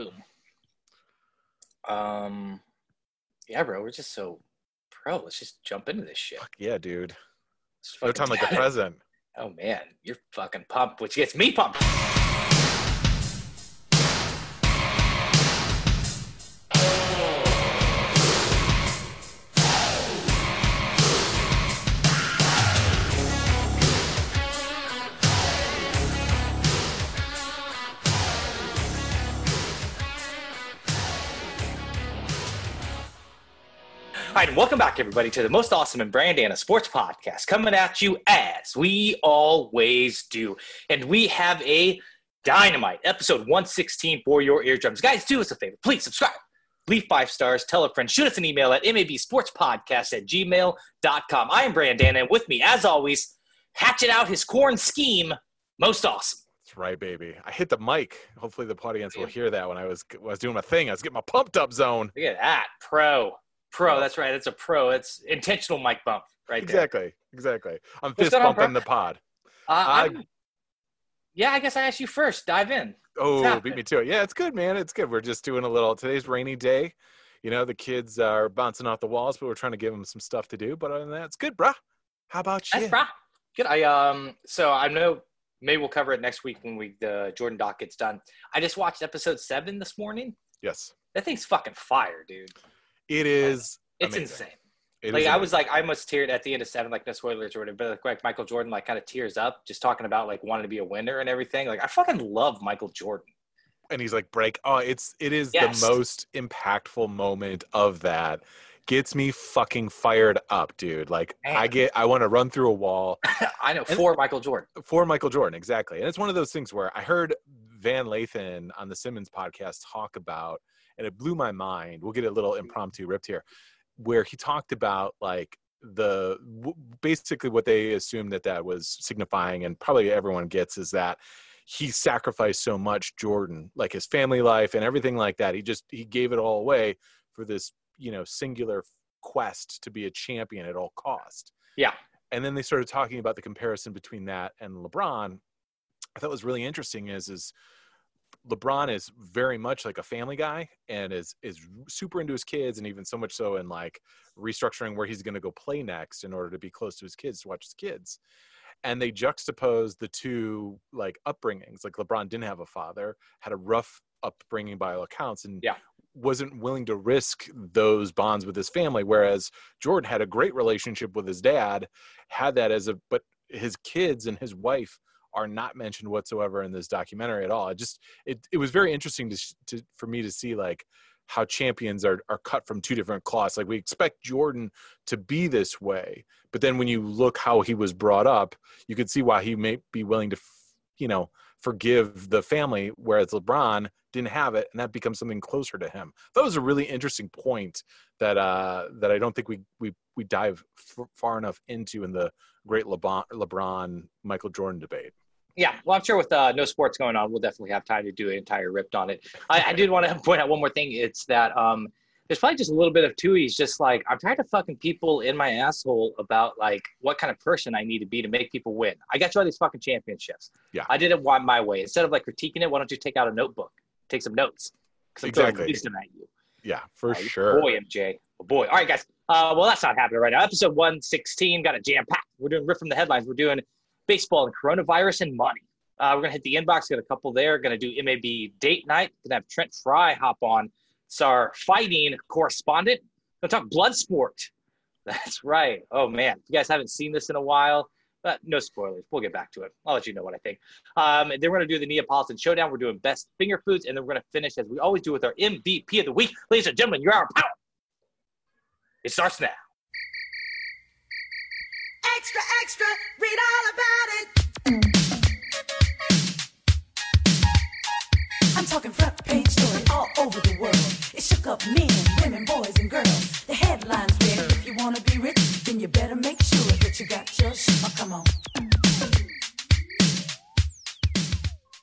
Boom. Um, yeah, bro, we're just so pro. Let's just jump into this shit. Fuck yeah, dude. No time like the present. Oh man, you're fucking pumped, which gets me pumped. And welcome back, everybody, to the most awesome and Brandon Sports Podcast, coming at you as we always do. And we have a dynamite episode 116 for your eardrums. Guys, do us a favor. Please subscribe, leave five stars, tell a friend, shoot us an email at mabsportspodcast at gmail.com. I am Brandon, and with me, as always, hatching out his corn scheme, most awesome. That's right, baby. I hit the mic. Hopefully the audience will hear that when I was when I was doing my thing. I was getting my pumped up zone. Look at that. Pro. Pro. That's right. It's a pro. It's intentional mic bump right there. Exactly. Exactly. I'm What's fist bumping the pod. Uh, I- yeah, I guess I asked you first. Dive in. Oh, beat me to it. Yeah, it's good, man. It's good. We're just doing a little. Today's rainy day. You know, the kids are bouncing off the walls, but we're trying to give them some stuff to do. But other than that, it's good, bruh. How about you? That's right. Good. I um. So I know maybe we'll cover it next week when we the Jordan doc gets done. I just watched episode seven this morning. Yes, That thing's fucking fire, dude. It is. It's Amazing. insane. It like I was like I almost teared at the end of seven, like no spoilers or whatever. But like, like Michael Jordan, like kind of tears up just talking about like wanting to be a winner and everything. Like I fucking love Michael Jordan. and he's like break oh it's it is Yes. the most impactful moment of that gets me fucking fired up dude like i get i want to run through a wall I know And- for Michael Jordan. for michael jordan exactly and it's one of those things where i heard van lathan on the simmons podcast talk about and it blew my mind. We'll get a little impromptu ripped here where he talked about like the basically what they assumed that that was signifying and probably everyone gets is that he sacrificed so much jordan like his family life and everything like that. He just he gave it all away for this you know singular quest to be a champion at all cost. Yeah. and then they started talking about the comparison between that and lebron. I thought was really interesting is is lebron is very much like a family guy and is is super into his kids and even so much so in like restructuring where he's going to go play next in order to be close to his kids to watch his kids and they juxtapose the two like upbringings like lebron didn't have a father had a rough upbringing by all accounts and Yeah. wasn't willing to risk those bonds with his family whereas jordan had a great relationship with his dad had that as a but his kids and his wife are not mentioned whatsoever in this documentary at all. It just it, it was very interesting to, to for me to see like how champions are, are cut from two different cloths. Like we expect jordan to be this way but then when you look how he was brought up you could see why he may be willing to you know forgive the family whereas lebron didn't have it and that becomes something closer to him. That was a really interesting point that uh that i don't think we we we dive f- far enough into in the great lebron lebron michael jordan debate Yeah, well, I'm sure with uh, no sports going on, we'll definitely have time to do an entire ripped on it. I, I did want to point out one more thing. It's that um, there's probably just a little bit of two. He's just like I'm tired of fucking people in my asshole about like what kind of person I need to be to make people win. I got you all these fucking championships. Yeah. I did it one my way. Instead of like critiquing it, why don't you take out a notebook, take some notes? Because I'm Exactly. throwing at you. yeah for Oh, sure Boy, MJ. Oh, boy. All right, guys. Uh, well, that's not happening right now. Episode 116 got a jam packed. We're doing riff from the headlines. We're doing baseball and coronavirus and money. Uh, we're going to hit the inbox, got a couple there. Going to do MAB date night. Going to have Trent Fry hop on. It's our fighting correspondent. To talk blood sport. That's right. Oh, man. If you guys haven't seen this in a while, but no spoilers. We'll get back to it. I'll let you know what I think. Um, then we're going to do the Neapolitan Showdown. We're doing best finger foods. And then we're going to finish, as we always do, with our MVP of the week. Ladies and gentlemen, you're of power. It starts now. Extra, extra, read all about it. I'm talking front page story all over the world. It shook up men, women, boys, and girls. The headlines read, if you want to be rich, then you better make sure that you got your shit. Oh, come on.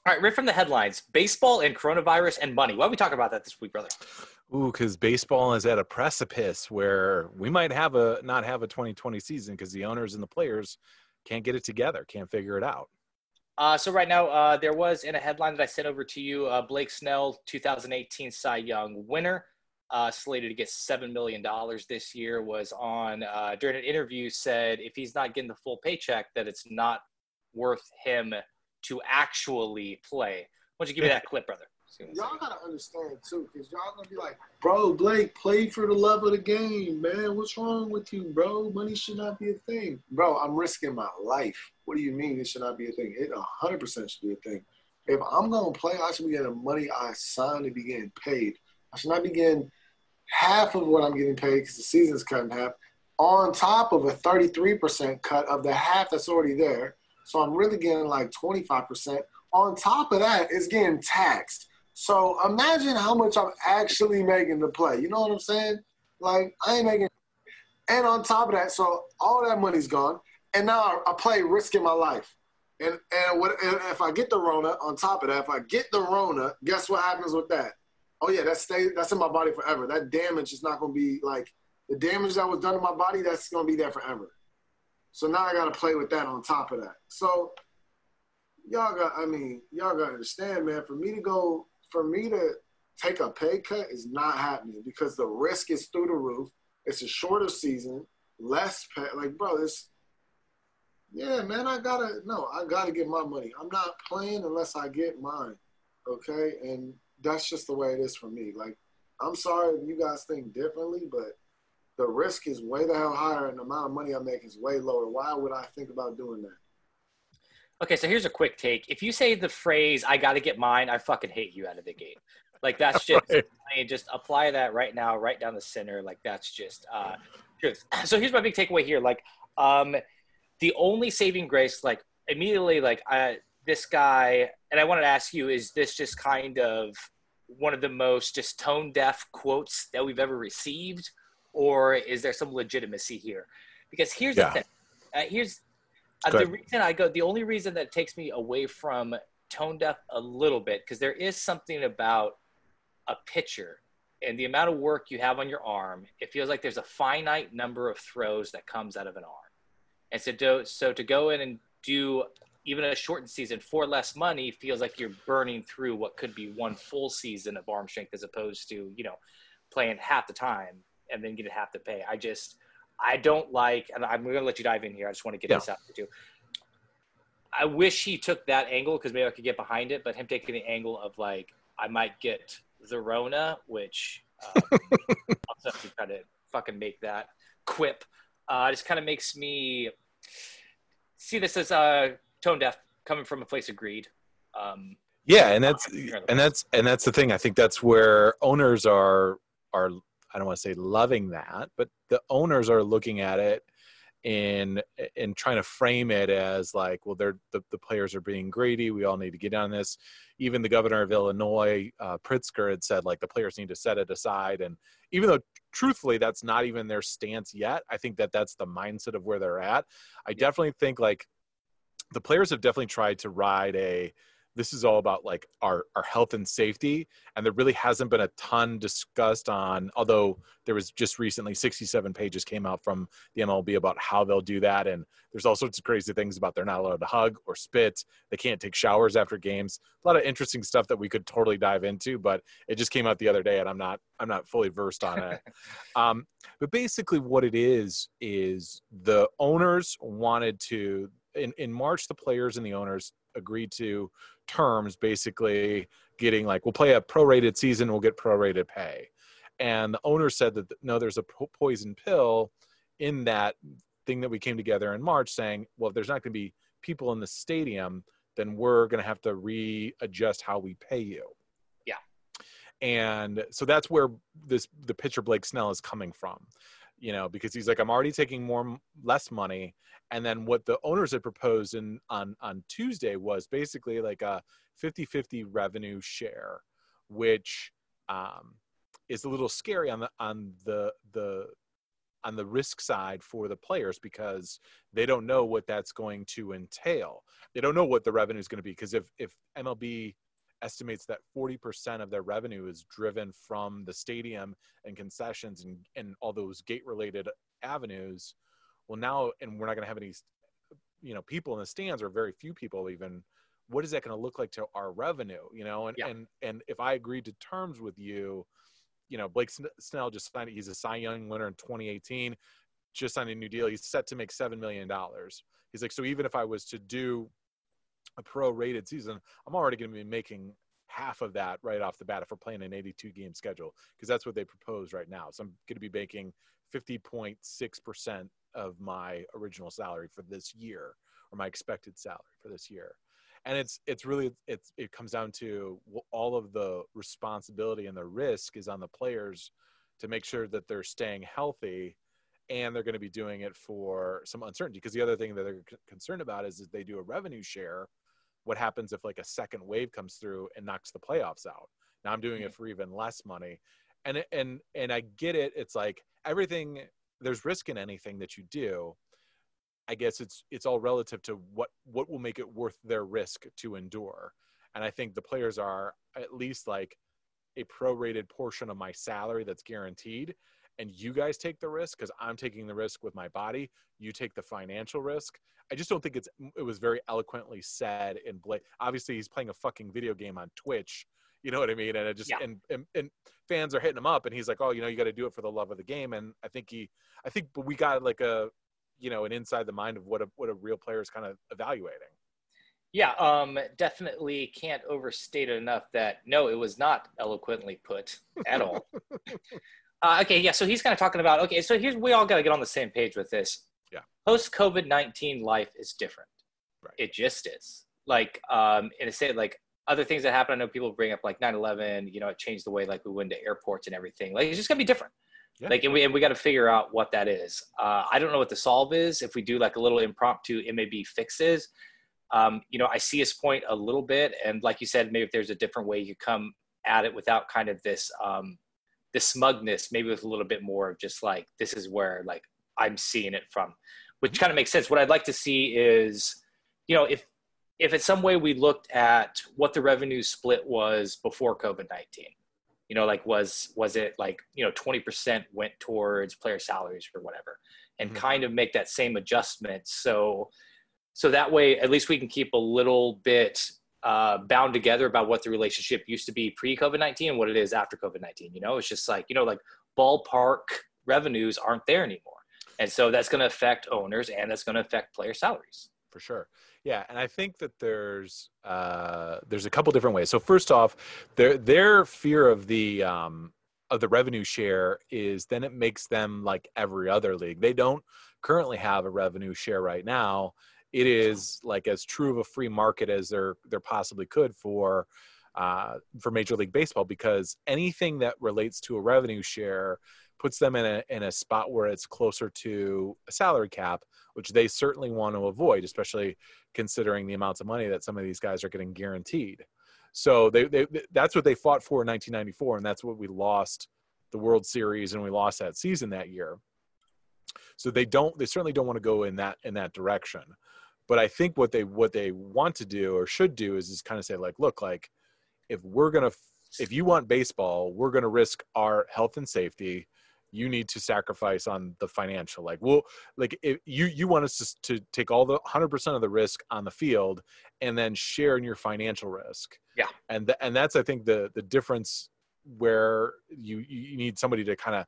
All right, right from the headlines baseball and coronavirus and money. Why are we talk about that this week, brother? Ooh, because baseball is at a precipice where we might have a not have a 2020 season because the owners and the players can't get it together, can't figure it out. Uh, so right now, uh, there was in a headline that I sent over to you, uh, Blake Snell, 2018 Cy Young winner, uh, slated to get seven million dollars this year, was on uh, during an interview said if he's not getting the full paycheck, that it's not worth him to actually play. Why don't you give me that clip, brother? See what I'm Y'all gotta understand too, because y'all gonna be like, bro, Blake, play for the love of the game, man. What's wrong with you, bro? Money should not be a thing. Bro, I'm risking my life. What do you mean it should not be a thing? It 100% should be a thing. If I'm gonna play, I should be getting the money I signed to be getting paid. I should not be getting half of what I'm getting paid because the season's cut in half, on top of a 33% cut of the half that's already there. So I'm really getting like 25%. On top of that, it's getting taxed. So imagine how much I'm actually making to play. You know what I'm saying? Like I ain't making. And on top of that, so all that money's gone, and now I, play risking my life. And and what and if I get the Rona? On top of that, if I get the Rona, guess what happens with that? Oh yeah, that stays that's in my body forever. That damage is not gonna be like the damage that was done to my body. That's gonna be there forever. So now I gotta play with that on top of that. So y'all got I mean, y'all gotta understand, man, for me to go for me to take a pay cut is not happening because the risk is through the roof. It's a shorter season, less pay like bro, this yeah, man, I gotta no, I gotta get my money. I'm not playing unless I get mine. Okay? And that's just the way it is for me. Like, I'm sorry if you guys think differently, but the risk is way the hell higher and the amount of money I make is way lower. Why would I think about doing that? Okay, so here's a quick take. If you say the phrase "I got to get mine," I fucking hate you out of the gate. Like that's just Right. I mean, just apply that right now, right down the center. Like that's just uh, truth. So here's my big takeaway here. Like, um, the only saving grace, like immediately, like I this guy, and I wanted to ask you, is this just kind of one of the most just tone deaf quotes that we've ever received, or is there some legitimacy here? Because here's Yeah. the thing. Uh, here's uh, the reason I go. The only reason that takes me away from tone deaf a little bit because there is something about a pitcher and the amount of work you have on your arm. It feels like there's a finite number of throws that comes out of an arm, and so do, so to go in and do even a shortened season for less money feels like you're burning through what could be one full season of arm strength as opposed to you know playing half the time and then getting half the pay. I just I don't like, and I'm going to let you dive in here. I just want to get Yeah. this out too. I wish he took that angle because maybe I could get behind it, but him taking the angle of like I might get the Rona, which uh, I'll definitely try to fucking make that quip. Uh, just kind of makes me see this as uh, tone deaf coming from a place of greed. Um, Yeah, and that's and that's and that's the thing. I think that's where owners are are I don't want to say loving that, but the owners are looking at it in in trying to frame it as like, well, they're the, the players are being greedy. We all need to get on this. Even the governor of Illinois, uh, Pritzker, had said like the players need to set it aside. And even though truthfully that's not even their stance yet, I think that that's the mindset of where they're at. I definitely think like the players have definitely tried to ride a this is all about like our our health and safety and there really hasn't been a ton discussed on although there was just recently 67 pages came out from the MLB about how they'll do that and there's all sorts of crazy things about they're not allowed to hug or spit they can't take showers after games a lot of interesting stuff that we could totally dive into but it just came out the other day and I'm not I'm not fully versed on it. Um, but basically what it is is the owners wanted to in, in march the players and the owners agreed to terms basically getting like we'll play a prorated season we'll get prorated pay. And the owner said that no there's a po- poison pill in that thing that we came together in march saying well if there's not going to be people in the stadium then we're going to have to readjust how we pay you. Yeah. and so that's where this the pitcher blake snell is coming from you know because he's like i'm already taking more less money. And then what the owners had proposed in on on tuesday was basically like a 50-50 revenue share which um, is a little scary on the on the the on the risk side for the players because they don't know what that's going to entail. They don't know what the revenue is going to be because if if mlb estimates that 40% of their revenue is driven from the stadium and concessions and, and all those gate related avenues well now and we're not going to have any you know people in the stands or very few people even what is that going to look like to our revenue? You know, and Yeah. and and if I agreed to terms with you, you know, Blake Snell just signed. He's a Cy Young winner in 2018. Just signed a new deal. He's set to make seven million dollars. He's like, so even if I was to do a pro-rated season, I'm already going to be making half of that right off the bat if we're playing an 82 game schedule because that's what they propose right now. So I'm going to be making 50.6 percent of my original salary for this year or my expected salary for this year and it's it's really it's it comes down to all of the responsibility and the risk is on the players to make sure that they're staying healthy and they're going to be doing it for some uncertainty because the other thing that they're concerned about is if they do a revenue share what happens if like a second wave comes through and knocks the playoffs out? Now i'm doing it mm-hmm. for even less money. And and and i get it. It's like everything there's risk in anything that you do. I guess it's it's all relative to what what will make it worth their risk to endure. And I think the players are at least like a prorated portion of my salary that's guaranteed. And you guys take the risk because I'm taking the risk with my body. You take the financial risk. I just don't think it's it was very eloquently said And Blake. Obviously, he's playing a fucking video game on Twitch. You know what I mean? And it just Yeah. and, and and fans are hitting him up, and he's like, "Oh, you know, you got to do it for the love of the game." And I think he, I think, but we got like a you know an inside the mind of what a what a real player is kind of evaluating. Yeah, um, definitely can't overstate it enough that no, it was not eloquently put at all. uh, okay, yeah, so he's kind of talking about okay, so here's we all got to get on the same page with this. Yeah. Post COVID nineteen life is different. Right. It just is. Like, um, in a state like other things that happen, I know people bring up like 9-11, you know, it changed the way like we went to airports and everything. Like, it's just gonna be different. Yeah. Like, and we, and we got to figure out what that is. Uh, I don't know what the solve is. If we do like a little impromptu MAB fixes, um, you know, I see his point a little bit, and like you said, maybe if there's a different way you come at it without kind of this um, this smugness, maybe with a little bit more of just like this is where like I'm seeing it from, which kind of makes sense. What I'd like to see is, you know, if if in some way we looked at what the revenue split was before COVID nineteen, you know, like was was it like you know twenty percent went towards player salaries or whatever, and Mhm. kind of make that same adjustment so so that way at least we can keep a little bit uh, bound together about what the relationship used to be pre COVID nineteen and what it is after COVID nineteen. You know, it's just like you know, like ballpark revenues aren't there anymore, and so that's going to affect owners and that's going to affect player salaries. for sure yeah and i think that there's uh there's a couple different ways so first off their their fear of the um of the revenue share is then it makes them like every other league they don't currently have a revenue share right now it is like as true of a free market as there there possibly could for uh, for Major League Baseball because anything that relates to a revenue share puts them in a in a spot where it's closer to a salary cap, which they certainly want to avoid, especially considering the amounts of money that some of these guys are getting guaranteed. So they, they that's what they fought for in 1994, and that's what we lost the World Series and we lost that season that year. So they don't they certainly don't want to go in that in that direction. But I think what they what they want to do or should do is is kind of say like, look, like if we're gonna if you want baseball, we're gonna risk our health and safety. You need to sacrifice on the financial. Like, well, like if you you want us to, to take all the hundred percent of the risk on the field, and then share in your financial risk. Yeah. and th- and that's I think the the difference where you you need somebody to kind of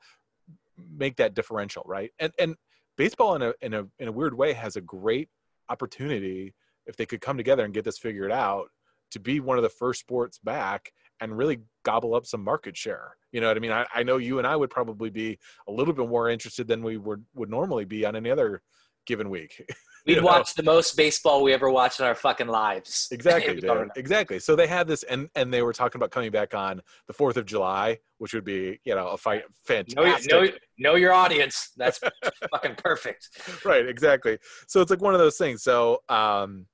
make that differential, right? And and baseball in a in a in a weird way has a great opportunity if they could come together and get this figured out to be one of the first sports back and really gobble up some market share. You know what I mean? I, I know you and I would probably be a little bit more interested than we would would normally be on any other given week. We'd watch the most baseball we ever watched in our fucking lives. Exactly, We don't dude. know. Exactly. So they had this, and and they were talking about coming back on the Fourth of July, which would be you know a fight, Know, fantastic. know, know your audience. That's fucking perfect. right exactly so it's like one of those things so um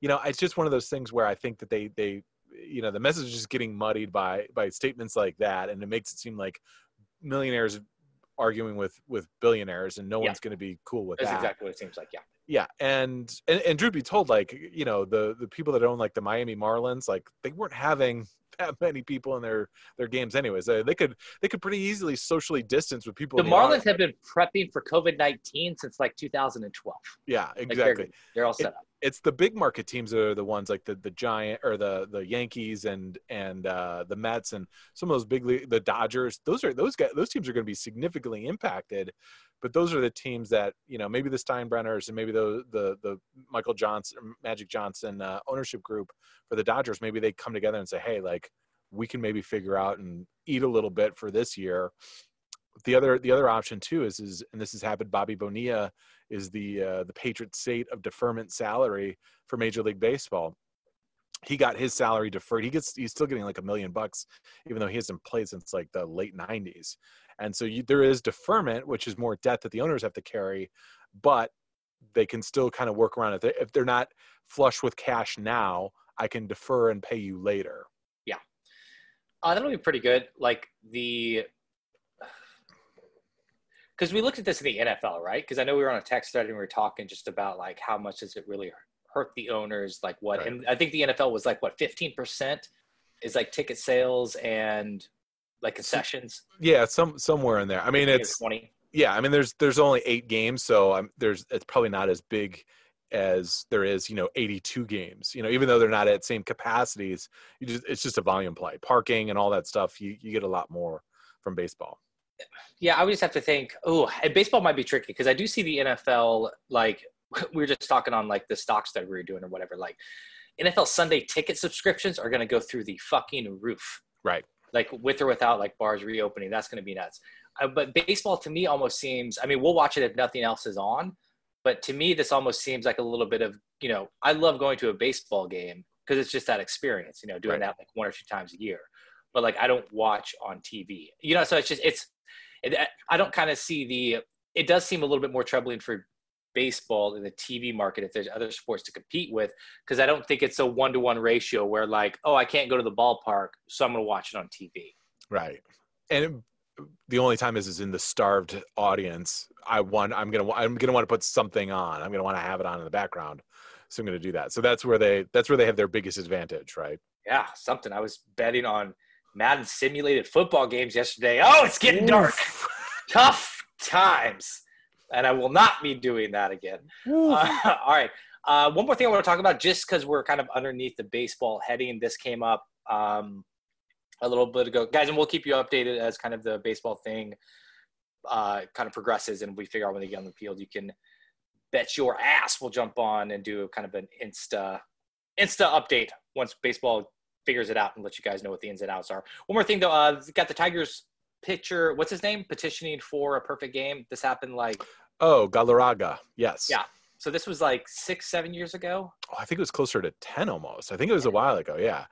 you know it's just one of those things where i think that they they you know the message is just getting muddied by by statements like that and it makes it seem like millionaires arguing with with billionaires and no Yeah. one's going to be cool with That's that exactly what it seems like. Yeah. Yeah and, and and truth be told like you know the the people that own like the miami marlins like they weren't having that many people in their their games anyways. Uh, they could they could pretty easily socially distance with people. The in Marlins audience. have been prepping for COVID nineteen since like 2012. yeah, Like, they're exactly. they're all set up. it's the big market teams that are the ones like the the giant or the the Yankees and and uh, the Mets and some of those big league, the Dodgers. Those are those guys. Those teams are going to be significantly impacted. But those are the teams that you know maybe the Steinbrenners and maybe the the the Michael Johnson Magic Johnson uh, ownership group for the Dodgers. Maybe they come together and say, hey, like we can maybe figure out and eat a little bit for this year. The other the other option too is is and this has happened. Bobby Bonilla is the uh, the patron saint of deferment salary for Major League Baseball. He got his salary deferred. He gets he's still getting like a million bucks, even though he hasn't played since like the late '90s. And so you, there is deferment, which is more debt that the owners have to carry, but they can still kind of work around it. If they're not flush with cash now, I can defer and pay you later. Yeah. Uh, that'll be pretty good. Like the, because we looked at this in the NFL, right? Because I know we were on a text thread and we were talking just about like how much does it really hurt the owners, like what, Right. and I think the NFL was like what fifteen percent is like ticket sales and like concessions. Yeah, some somewhere in there. I mean, it's twenty. yeah. I mean, there's there's only eight games, so I'm there's it's probably not as big as there is you know 82 games you know even though they're not at same capacities you just it's just a volume play parking and all that stuff you you get a lot more from baseball Yeah, I would just have to think. Oh, and baseball might be tricky because I do see the NFL like we were just talking on like the stocks that we were doing or whatever. Like NFL Sunday ticket subscriptions are going to go through the fucking roof. right Like with or without like bars reopening, that's going to be nuts. Uh, but baseball to me almost seems. I mean, we'll watch it if nothing else is on. But to me, this almost seems like a little bit of you know. I love going to a baseball game because it's just that experience. You know, doing Right. that like one or two times a year. But like I don't watch on TV. You know, so it's just it's it, I don't kind of see the. It does seem a little bit more troubling for baseball in the TV market if there's other sports to compete with, because I don't think it's a one to one ratio where like, oh, I can't go to the ballpark, so I'm gonna watch it on TV. right and it- the only time is is in the starved audience i want i'm gonna i'm gonna want to put something on i'm gonna want to have it on in the background so i'm gonna do that so that's where they that's where they have their biggest advantage right Yeah, something. I was betting on Madden simulated football games yesterday. Oh, it's getting dark. Tough times, and I will not be doing that again. Uh, all right. Uh, one more thing I want to talk about, just because we're kind of underneath the baseball heading. This came up um, a little bit ago, guys, and we'll keep you updated as kind of the baseball thing uh, kind of progresses, and we figure out when they get on the field. You can bet your ass we'll jump on and do kind of an insta insta update once baseball figures it out and let you guys know what the ins and outs are. One more thing though, uh, got the Tigers pitcher. What's his name? Petitioning for a perfect game. This happened like oh galarraga yes Yeah. So this was like six, seven years ago. oh, i think it was closer to 10 almost i think it was a while ago yeah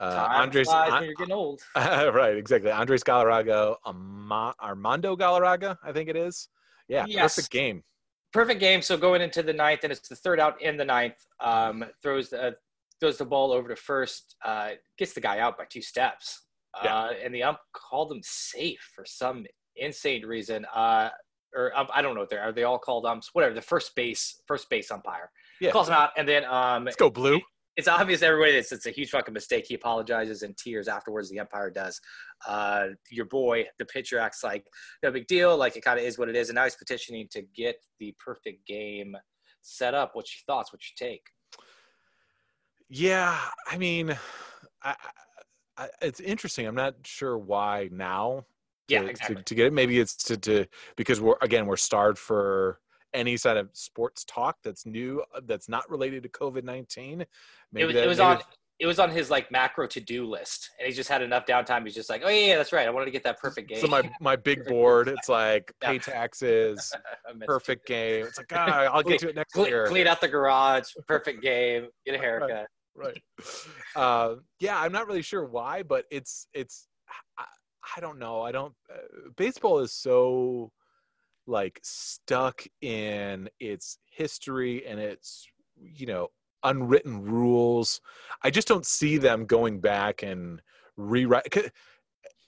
uh, andres flies when An- you're getting old. right, exactly. Andres Galarraga, Ama- Armando Galarraga, I think it is. Yeah, Yes. perfect game. Perfect game. So going into the ninth, and it's the third out in the ninth. Um, throws the throws the ball over to first. Uh, gets the guy out by two steps. Yeah. Uh, and the ump called them safe for some insane reason. Uh, or um, I don't know what they're. Are they all called umps? Whatever. The first base first base umpire Yeah. calls him out, and then um, Let's go, Blue. it's obvious to everybody it's, it's a huge fucking mistake. He apologizes in tears afterwards. The umpire does. Uh, your boy, the pitcher, acts like no big deal. Like it kind of is what it is. And now he's petitioning to get the perfect game set up. What's your thoughts? What's your take? Yeah, I mean, I, I, it's interesting. I'm not sure why now. To, Yeah, exactly. To, get it, maybe it's to, to because we're again we're starved for any side of sports talk that's new uh, that's not related to COVID nineteen. It was, it was on. It was on his like macro to do list, and he just had enough downtime. He's just like, oh yeah, yeah, that's right. I wanted to get that perfect game. So my my big board, it's like pay taxes, to perfect game. It's like ah, I'll get to it next Clean, year. clean out the garage. Perfect game. Get a haircut. Right uh, yeah i'm not really sure why but it's it's i, I don't know i don't uh, baseball is so like stuck in its history and its you know unwritten rules i just don't see them going back and rewrite.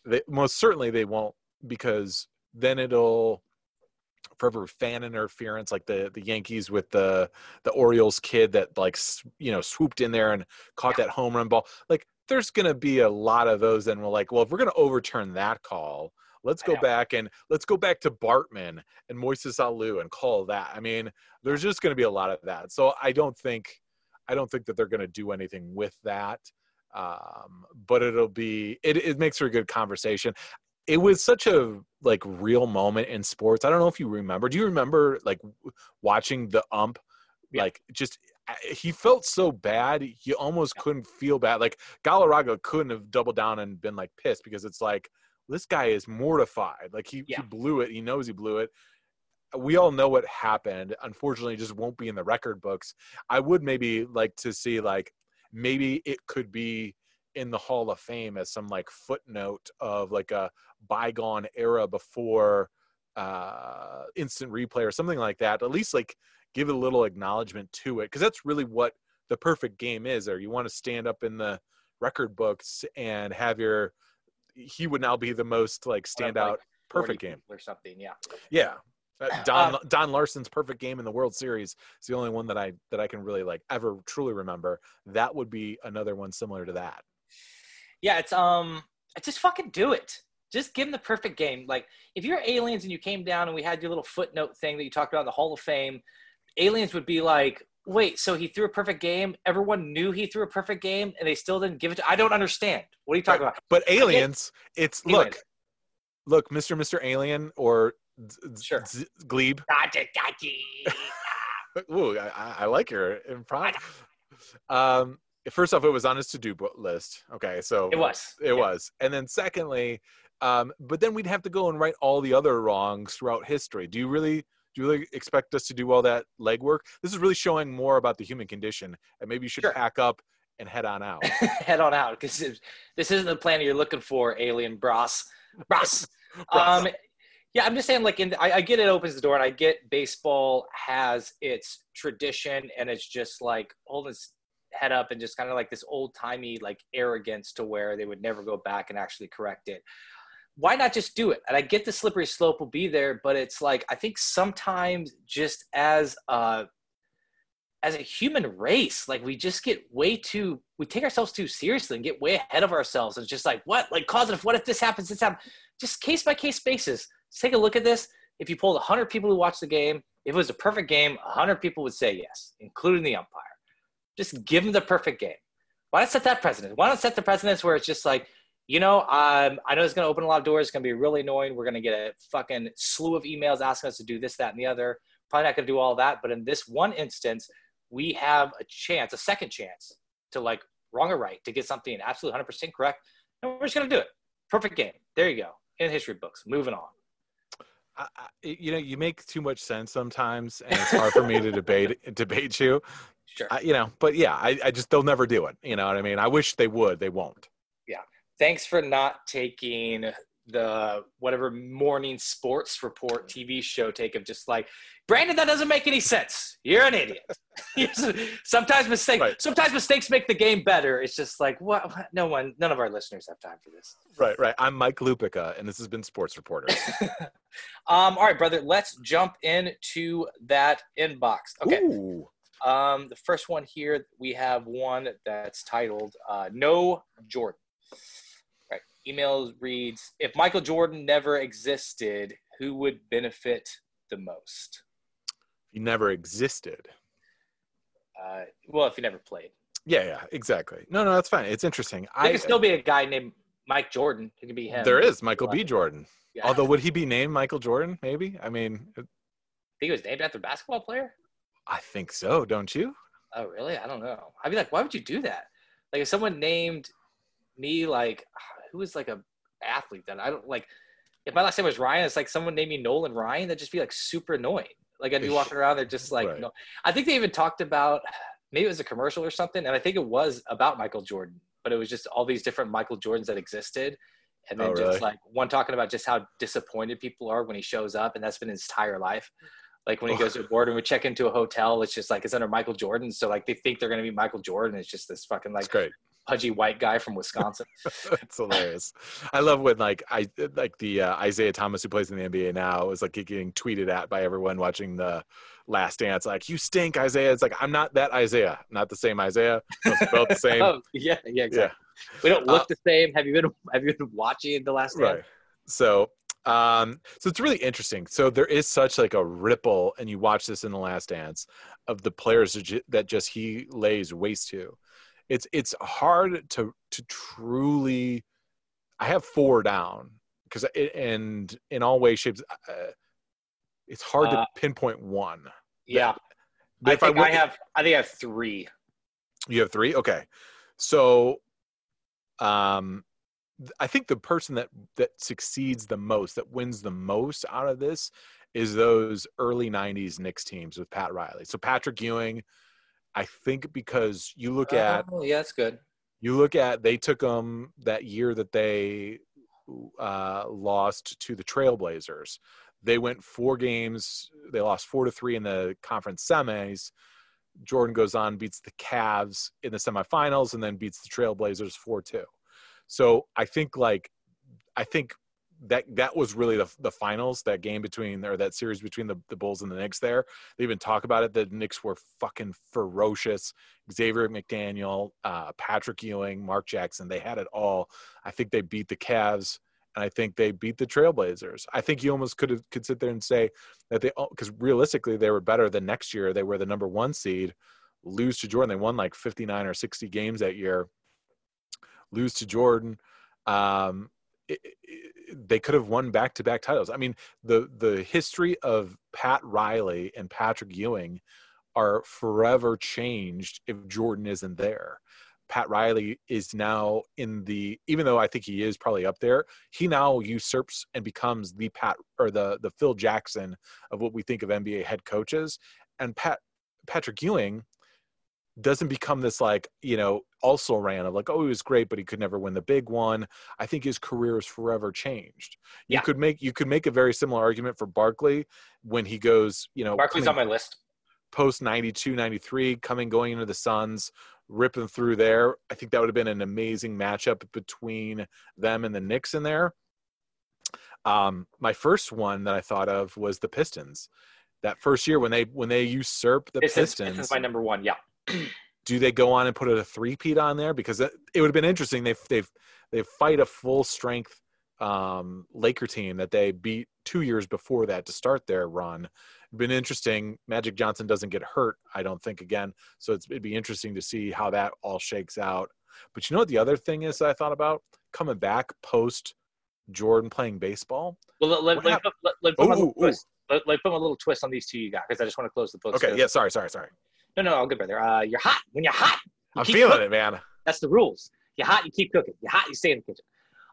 they, most certainly they won't because then it'll forever fan interference, like the the Yankees with the the Orioles kid that like you know swooped in there and caught that home run ball. Like there's gonna be a lot of those, and we're like, well, if we're gonna overturn that call, let's go back and let's go back to Bartman and Moises Alou and call that. I mean, there's just gonna be a lot of that. So I don't think I don't think that they're gonna do anything with that. Um, but it'll be it, it makes for a good conversation it was such a like real moment in sports. I don't know if you remember. Do you remember like watching the ump? Yeah. Like just he felt so bad. You almost couldn't feel bad. Like Galarraga couldn't have doubled down and been like pissed because it's like this guy is mortified. Like he, Yeah. he blew it. He knows he blew it. We all know what happened. Unfortunately, it just won't be in the record books. I would maybe like to see like maybe it could be in the Hall of Fame as some like footnote of like a bygone era before uh instant replay or something like that. At least like give a little acknowledgement to it because that's really what the perfect game is. Or you want to stand up in the record books and have your he would now be the most like standout like, perfect game. or something. Yeah. Yeah. Uh, Don Um, Don Larsen's perfect game in the World Series is the only one that I that I can really like ever truly remember. That would be another one similar to that. Yeah, it's um, just fucking do it. Just give them the perfect game. Like if you're aliens and you came down and we had your little footnote thing that you talked about in the Hall of Fame, aliens would be like, "Wait, so he threw a perfect game? Everyone knew he threw a perfect game, and they still didn't give it to." I don't understand. What are you talking about? But aliens, it's Aliens. look, look, Mr. Mr. Alien or Z- Sure. Z- Glebe. Ooh, I, I- I like your improv. Um, first off, it was on his to-do list. Okay, so It was. It was. And then secondly, um, but then we'd have to go and write all the other wrongs throughout history. Do you really do you really expect us to do all that legwork? This is really showing more about the human condition, and maybe you should Sure. pack up and head on out. Head on out because this isn't the planet you're looking for, alien bros. Bros. Bros. Um, yeah, I'm just saying, like, in, I, I get it opens the door, and I get baseball has its tradition, and it's just like all its head up and just kind of like this old timey like arrogance to where they would never go back and actually correct it. Why not just do it? And I get the slippery slope will be there, but it's like I think sometimes just as a as a human race, like we just get way too we take ourselves too seriously and get way ahead of ourselves. And it's just like what like causative. What if this happens? This happens. Just case by case basis. Let's take a look at this. If you polled 100 people who watched the game, if it was a perfect game, 100 people would say yes, including the umpire. Just give them the perfect game. Why not set that precedent? Why not set the precedence where it's just like, you know, um, I know it's going to open a lot of doors. It's going to be really annoying. We're going to get a fucking slew of emails asking us to do this, that, and the other. Probably not going to do all that. But in this one instance, we have a chance, a second chance to like wrong or right to get something absolutely 100% correct. And we're just going to do it. Perfect game. There you go. In history books. Moving on. I, you know, you make too much sense sometimes, and it's hard for me to debate debate you. Sure. I, you know, but yeah, I, I just they'll never do it. You know what I mean? I wish they would. They won't. Yeah. Thanks for not taking the whatever morning sports report TV show take of just like Brandon, that doesn't make any sense. You're an idiot. sometimes mistakes. Right. Sometimes mistakes make the game better. It's just like what? what? No one. None of our listeners have time for this. Right, right. I'm Mike Lupica, and this has been Sports Reporters. Um. All right, brother. Let's jump into that inbox. Okay. Ooh. Um, the first one here, we have one that's titled uh, "No Jordan." Right. Email reads: If Michael Jordan never existed, who would benefit the most? He never existed. Uh, well, if he never played, Yeah, yeah, exactly. No, no, that's fine. It's interesting. there I could still be a guy named Mike Jordan. It could be him. there is Michael B. Jordan. Yeah. Although, would he be named Michael Jordan? Maybe. I mean, I think he was named after a basketball player. I think so. Don't you? Oh, really? I don't know. I'd be like, why would you do that? Like, if someone named me like, who was like a athlete that I don't like. If my last name was Ryan, it's like someone named me Nolan Ryan. That'd just be like super annoying. Like I'd be walking around, they're just like, Right. no. I think they even talked about maybe it was a commercial or something, and I think it was about Michael Jordan, but it was just all these different Michael Jordans that existed. And then Oh, just really? like one talking about just how disappointed people are when he shows up, and that's been his entire life. Like when he Oh. goes to a board and we check into a hotel, it's just like it's under Michael Jordan. So like they think they're gonna be Michael Jordan. It's just this fucking like pudgy white guy from Wisconsin. It's hilarious. I love when like I like the uh, Isaiah Thomas who plays in the NBA now is like getting tweeted at by everyone watching the Last Dance. Like you stink, Isaiah. It's like I'm not that Isaiah. Not the same Isaiah. It the same. oh, yeah, yeah, exactly. yeah, We don't look Uh, the same. Have you been Have you been watching the last Dance? right. So um so it's really interesting. So there is such like a ripple, and you watch this in the Last Dance of the players that just he lays waste to. It's it's hard to to truly. I have four down because and in all ways shapes. Uh, it's hard Uh, to pinpoint one. Yeah, But I think I, would- have. I think I have three. You have three? Okay. So um I think the person that that succeeds the most, that wins the most out of this is those early 90s Knicks teams with Pat Riley. So Patrick Ewing, I think because you look at Oh, yeah, that's good. you look at they took them that year that they uh, lost to the Trailblazers. They went four games. They lost four to three in the conference semis. Jordan goes on, beats the Cavs in the semifinals, and then beats the Trailblazers four two. So I think like I think that that was really the the finals that game between or that series between the, the Bulls and the Knicks. There, they even talk about it. The Knicks were fucking ferocious. Xavier McDaniel, uh, Patrick Ewing, Mark Jackson, they had it all. I think they beat the Cavs and I think they beat the Trailblazers. I think you almost could have, could sit there and say that they because realistically they were better than next year. They were the number one seed, lose to Jordan. They won like 59 or 60 games that year. Lose to Jordan. Um, it, it, they could have won back to back titles. I mean, the the history of Pat Riley and Patrick Ewing are forever changed if Jordan isn't there. Pat Riley is now in the even though I think he is probably up there, he now usurps and becomes the Pat or the the Phil Jackson of what we think of NBA head coaches. And Pat Patrick Ewing doesn't become this like, you know, also ran of like, oh, he was great, but he could never win the big one. I think his career is forever changed. You Yeah. could make you could make a very similar argument for Barkley when he goes, you know, Barkley's on my list. post 92 93 coming going into the suns ripping through there i think that would have been an amazing matchup between them and the Knicks in there um my first one that i thought of was the pistons that first year when they when they usurp the This is, pistons my number one. Yeah. Do they go on and put a three-peat on there? Because it, it would have been interesting. They've, they've, they fight a full strength um laker team that they beat two years before that to start their run. Been interesting. Magic johnson doesn't get hurt i don't think again. So it's, it'd be interesting to see how that all shakes out. But you know what the other thing is that i thought about? Coming back post jordan playing baseball? Well, let, let, What let, let, put Ooh, my little ooh, ooh. twist. Let, let put my little twist on these two you got because I just want to close the book. okay yeah sorry sorry sorry No, no, I'll get brother. Uh, you're hot. When you're hot, you i'm feeling cooking. it man That's the rules. You're hot, you keep cooking. You're hot, you stay in the kitchen.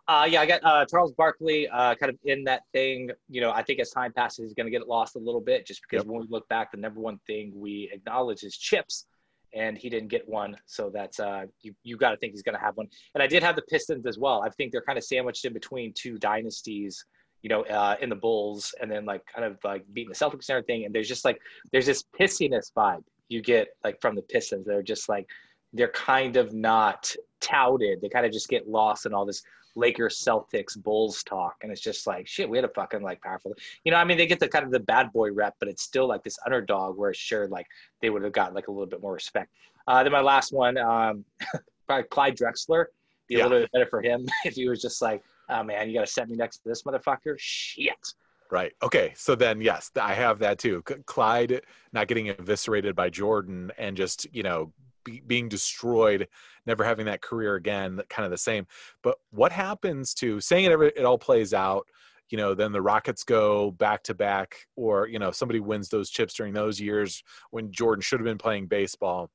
Uh, yeah, I got uh, Charles Barkley uh, kind of in that thing. You know, I think as time passes, he's going to get lost a little bit just because Yep. when we look back, the number one thing we acknowledge is chips, and he didn't get one. So that's uh, you, you got to think he's going to have one. And I did have the Pistons as well. I think they're kind of sandwiched in between two dynasties. You know, uh, in the Bulls, and then like kind of like beating the Celtics and everything. And there's just like there's this pissiness vibe you get like from the Pistons. They're just like they're kind of not touted. They kind of just get lost in all this Lakers, Celtics, Bulls talk, and it's just like shit. We had a fucking like powerful, you know. I mean, they get the kind of the bad boy rep, but it's still like this underdog. Where sure, like they would have got like a little bit more respect. Uh, then my last one, um, probably Clyde Drexler. Be a Yeah. little bit better for him if he was just like, oh man, you got to set me next to this motherfucker. Shit. Right. Okay. So then, yes, I have that too. Clyde not getting eviscerated by Jordan and just, you know, be, being destroyed, never having that career again, kind of the same. But what happens to saying it, every, it all plays out, you know, then the Rockets go back to back, or, you know, somebody wins those chips during those years when Jordan should have been playing baseball.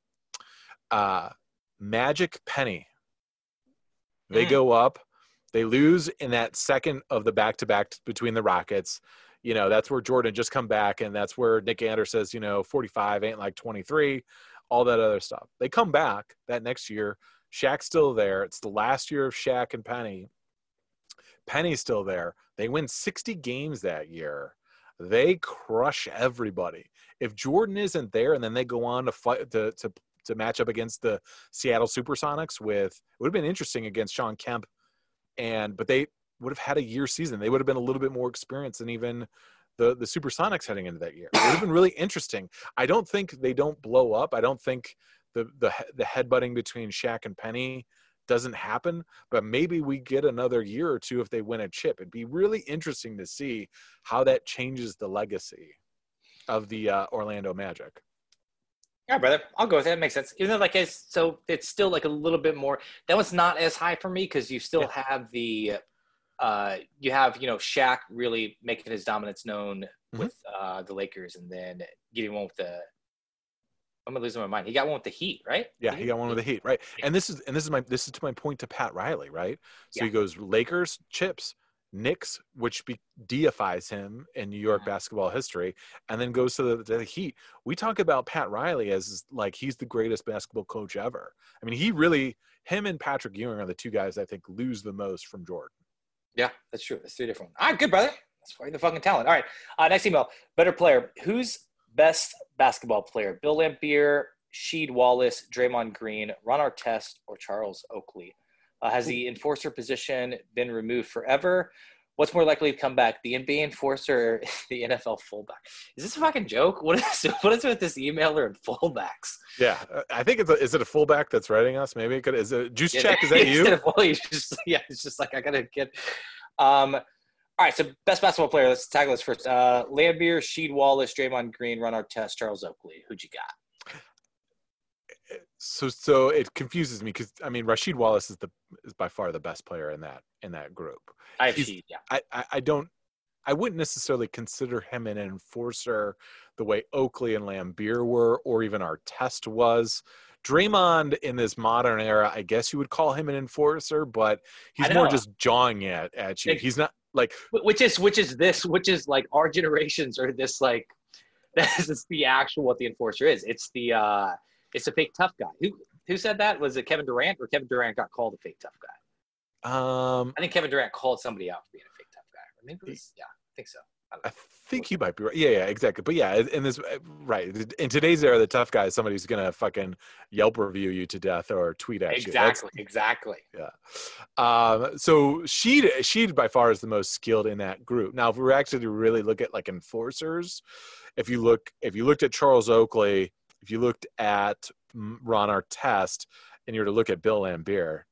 Uh, Magic Penny, they Mm. go up, they lose in that second of the back to back between the Rockets. You know, that's where Jordan just come back, and that's where Nick Anderson says, you know, 45 ain't like 23, all that other stuff. They come back that next year. Shaq's still there. It's the last year of Shaq and Penny. Penny's still there. They win 60 games that year. They crush everybody. If Jordan isn't there, and then they go on to fight to to to match up against the Seattle Supersonics. With it would have been interesting against Shawn Kemp, and but they would have had a year season. They would have been a little bit more experienced than even the the Supersonics heading into that year. It would have been really interesting. I don't think they don't blow up. I don't think the the the headbutting between Shaq and Penny doesn't happen, but maybe we get another year or two if they win a chip. It'd be really interesting to see how that changes the legacy of the uh, Orlando Magic. Yeah, brother, I'll go with that. It makes sense. Even though, like, it's so it's still like a little bit more. That was not as high for me because you still Yeah. have the, uh, you have you know Shaq really making his dominance known Mhm. with uh the Lakers, and then getting one with the. I'm gonna lose my mind. He got one with the Heat, right? Yeah, he got one with the Heat, right? And this is and this is my this is to my point to Pat Riley, right? So Yeah. he goes Lakers, chips, Knicks, which be, deifies him in New York Mhm. basketball history, and then goes to the, the Heat. We talk about Pat Riley as like he's the greatest basketball coach ever. I mean, he really him and Patrick Ewing are the two guys I think lose the most from Jordan. Yeah, that's true. That's three different. All right, good brother. That's why you're the fucking talent. All right, uh, next email. Better player. Who's best basketball player? Bill Laimbeer, Sheed Wallace, Draymond Green, Ron Artest, or Charles Oakley? Uh, has the enforcer position been removed forever? What's more likely to come back, the NBA enforcer, or the NFL fullback? Is this a fucking joke? What is what is with this emailer and fullbacks? Yeah, uh, I think it's a, is it a fullback that's writing us? Maybe it could. Is it Juice Yeah, Check? Is that you? of, well, just yeah, it's just like I gotta get. Um, all right, so best basketball player. Let's tackle this first. Uh, Laimbeer, Sheed Wallace, Draymond Green, Ron Artest, Charles Oakley. Who'd you got? So so it confuses me because I mean Rasheed Wallace is the is by far the best player in that in that group. I Sheed. Yeah, I, I I don't I wouldn't necessarily consider him an enforcer the way Oakley and Laimbeer were, or even Artest was. Draymond in this modern era, I guess you would call him an enforcer, but he's more just jawing at at you. He's not like which is which is this? Which is like our generations or this like this is the actual what the enforcer is. It's the uh, it's a fake tough guy. Who who said that? Was it Kevin Durant or Kevin Durant got called a fake tough guy? um I think Kevin Durant called somebody out for being a fake tough guy. Or maybe it was, yeah, I think so. I I think you might be right. Yeah, yeah, exactly. But yeah, in this right in today's era, the tough guy is somebody who's gonna fucking Yelp review you to death or tweet at you. That's- Exactly, exactly. Um, so she she by far is the most skilled in that group. Now, if we were actually to really look at like enforcers, if you look, if you looked at Charles Oakley, if you looked at Ron Artest, and you were to look at Bill Laimbeer,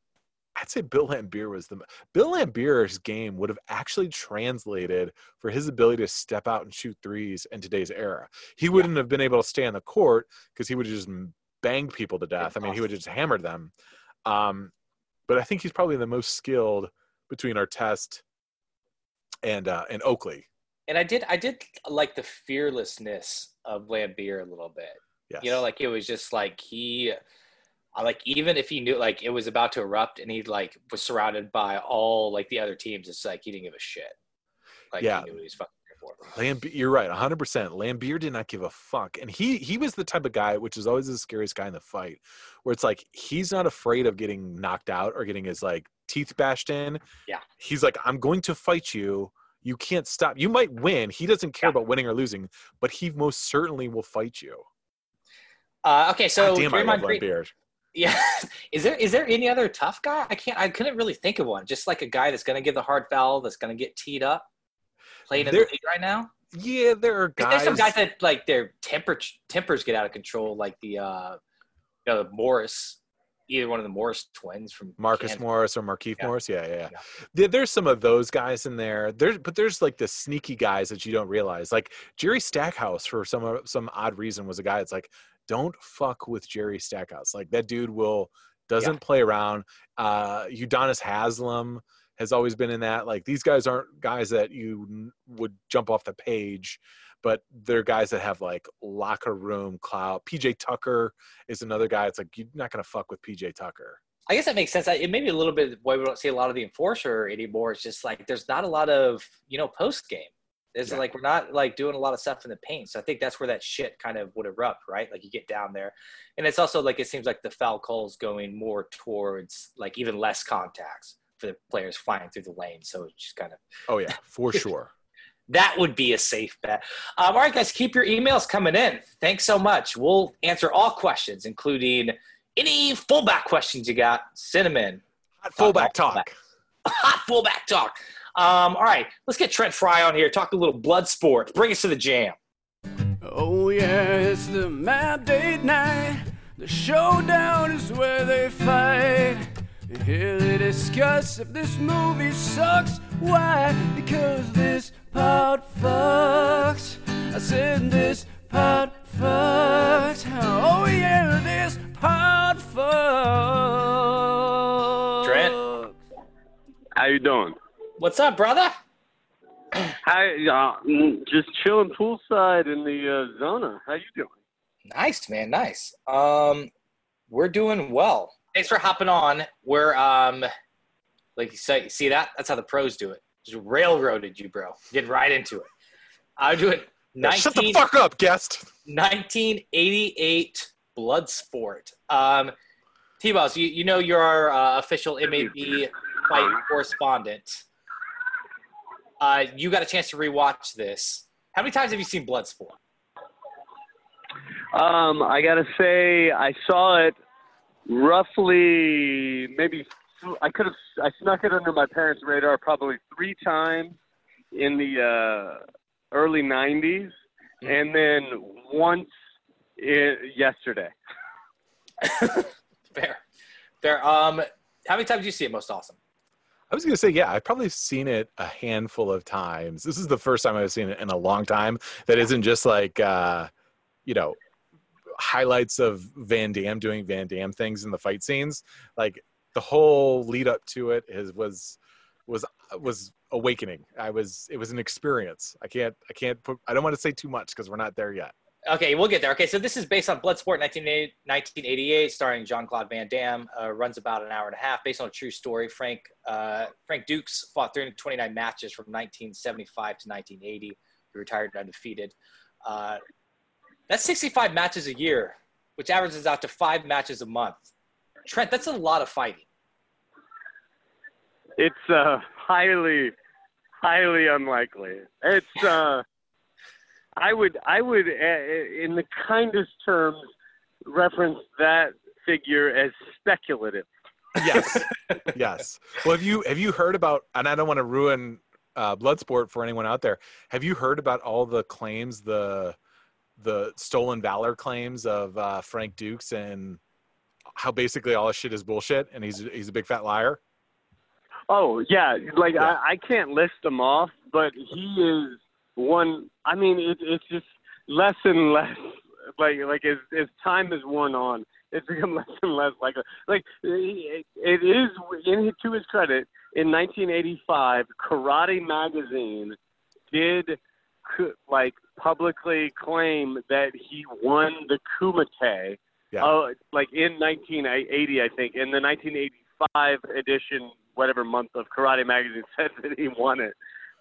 I'd say Bill Laimbeer was the Bill Laimbeer's game would have actually translated for his ability to step out and shoot threes in today's era. He wouldn't have been able to stay on the court because he would have just banged people to death. I mean, he would have just hammered them. Um, but I think he's probably the most skilled between Artest and uh, and Oakley. And I did, I did like the fearlessness of Laimbeer a little bit. Yes. You know, like it was just like he, like even if he knew like it was about to erupt and he like was surrounded by all like the other teams, it's like he didn't give a shit. Like Yeah. he knew what he was fucking for. Lamb, you're right, 100. percent Laimbeer did not give a fuck, and he he was the type of guy, which is always the scariest guy in the fight, where it's like he's not afraid of getting knocked out or getting his like teeth bashed in. Yeah. he's like, I'm going to fight you. You can't stop. You might win. He doesn't care Yeah. about winning or losing, but he most certainly will fight you. Uh, okay, so God damn, I love Green, Laimbeer. yeah, is there is there any other tough guy? I can't, I couldn't really think of one. Just like a guy that's gonna give the hard foul, that's gonna get teed up, playing in There- the league right now. Yeah, there are guys. There's some guys that like their temper tempers get out of control, like the uh, you know, the Morris, either one of the Morris twins from Marcus Kansas. Morris or Markieff Yeah. Morris. Yeah, yeah, yeah. Yeah. There, there's some of those guys in there. There's, but there's like the sneaky guys that you don't realize. Like Jerry Stackhouse, for some some odd reason, was a guy that's like, don't fuck with Jerry Stackhouse. Like that dude will doesn't play around. Uh, Udonis Haslam has always been in that. Like these guys aren't guys that you n- would jump off the page. But they're guys that have like locker room clout. PJ Tucker is another guy. It's like you're not gonna fuck with PJ Tucker. I guess that makes sense. It may be a little bit why we don't see a lot of the enforcer anymore. It's just like there's not a lot of you know post game. It's Yeah. like we're not like doing a lot of stuff in the paint. So I think that's where that shit kind of would erupt, right? Like you get down there, and it's also like it seems like the foul calls going more towards like even less contacts for the players flying through the lane. So it's just kind of Oh yeah, for sure. That would be a safe bet. Um, all right, guys, keep your emails coming in. Thanks so much. We'll answer all questions, including any fullback questions you got. Send them in. Hot fullback talk. Hot fullback talk. Um, all right, let's get Trent Fry on here. Talk a little blood sport. Bring us to the jam. Oh yeah, it's the map date night. The showdown is where they fight. Here they discuss if this movie sucks. Why? Because this part What's up, brother? Hi, uh, mm, just chilling poolside in the uh, Zona. How you doing? Nice, man. Nice. Um, we're doing well. Thanks for hopping on. We're um, like you say, see that? That's how the pros do it. Just railroaded you, bro. Get right into it. I'm doing Yeah, 19, Shut the fuck up, guest. 1988 blood sport. Um, T-Boss, you, you know you're our uh, official MAB fight correspondent. Uh, you got a chance to rewatch this. How many times have you seen Bloodsport? Um, I gotta say, I saw it roughly maybe I could have I snuck it under my parents' radar probably three times in the uh, early '90s, and then once i yesterday. Fair, fair. Um, how many times did you see it? Most awesome. I was gonna say, yeah, I've probably seen it a handful of times. This is the first time I've seen it in a long time. That isn't just like, uh, you know, highlights of Van Damme doing Van Damme things in the fight scenes. Like the whole lead up to it is was was was awakening. I was it was an experience. I can't I can't put I don't want to say too much because we're not there yet. Okay, we'll get there. Okay, so this is based on Bloodsport 1988, 1988 starring Jean Claude Van Damme. Uh, runs about an hour and a half, based on a true story. Frank uh, Frank Dux fought 329 matches from 1975 to 1980. He retired undefeated. Uh, that's 65 matches a year, which averages out to five matches a month. Trent, that's a lot of fighting. It's uh, highly, highly unlikely. It's uh, I would I would uh, in the kindest terms reference that figure as speculative. Yes, yes. Well, have you have you heard about? And I don't want to ruin uh, Bloodsport for anyone out there. Have you heard about all the claims the the stolen valor claims of uh, Frank Dux and how basically all his shit is bullshit and he's he's a big fat liar? Oh yeah, like Yeah. I, I can't list them off, but he is one. I mean, it, it's just less and less. Like like as as time has worn on, it's become less and less like a, like it, it is in to his credit. In 1985, Karate Magazine did like publicly claim that he won the Kumite. Yeah. Uh, like in 1980, I think. In the 1985 edition, whatever month of Karate Magazine said that he won it.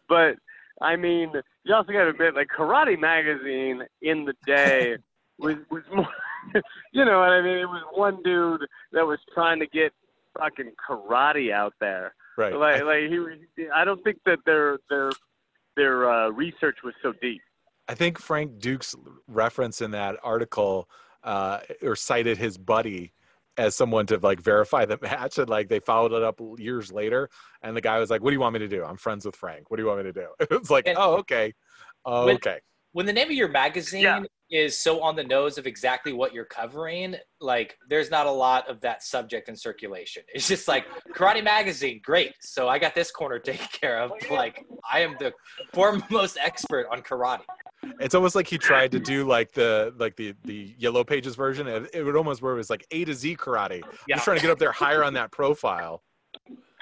But I mean, you also got to admit, like Karate Magazine in the day was was more. you know what I mean? It was one dude that was trying to get fucking karate out there. Right. Like, like he, was- I don't think that their their their uh, research was so deep. I think Frank Duke's reference in that article uh, or cited his buddy as someone to like verify the match and like they followed it up years later and the guy was like what do you want me to do? I'm friends with frank. What do you want me to do? It's like And- oh okay. oh, When- okay. when the name of your magazine Yeah. Is so on the nose of exactly what you're covering, like there's not a lot of that subject in circulation. It's just like Karate Magazine, great. So I got this corner taken care of. Oh, like I am the foremost expert on karate. it's almost like he tried to do like the like the the yellow pages version it, it would almost where it was like a to z karate Yeah. just trying to get up there higher on that profile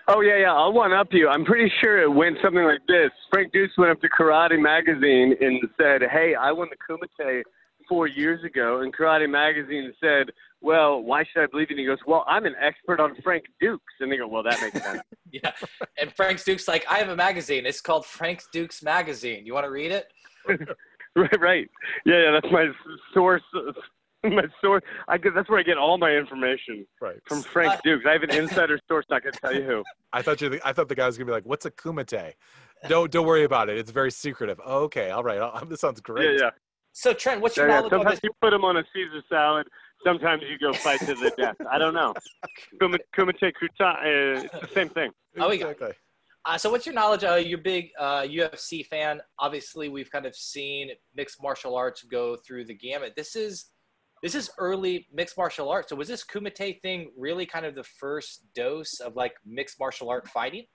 Oh yeah, yeah. I'll one up you. I'm pretty sure it went something like this. Frank Dux went up to Karate Magazine and said, "Hey, I won the Kumite four years ago." And Karate Magazine said, "Well, why should I believe you?" And he goes, "Well, I'm an expert on Frank Dux." And they go, "Well, that makes sense." Yeah. And Frank Duke's like, I have a magazine. It's called Frank Duke's Magazine. You want to read it? right, right. Yeah, yeah. That's my s- source. My source. I get, that's where I get all my information right from Frank uh, Dux. I have an insider source. Not gonna tell you who. i thought you i thought the guy was gonna be like what's a kumite don't don't worry about it. It's very secretive. Oh, okay, all right. I'll- This sounds great. Yeah, yeah. So Trent, what's your yeah, yeah. knowledge of Sometimes you put them on a Caesar salad. Sometimes you go fight to the death. I don't know. Kuma- Kumite Kuta, uh, it's the same thing. Oh, we got it. exactly. Uh, so what's your knowledge? Uh, you're a big uh, UFC fan. Obviously, we've kind of seen mixed martial arts go through the gamut. This is this is early mixed martial arts. So was this Kumite thing really kind of the first dose of like mixed martial art fighting?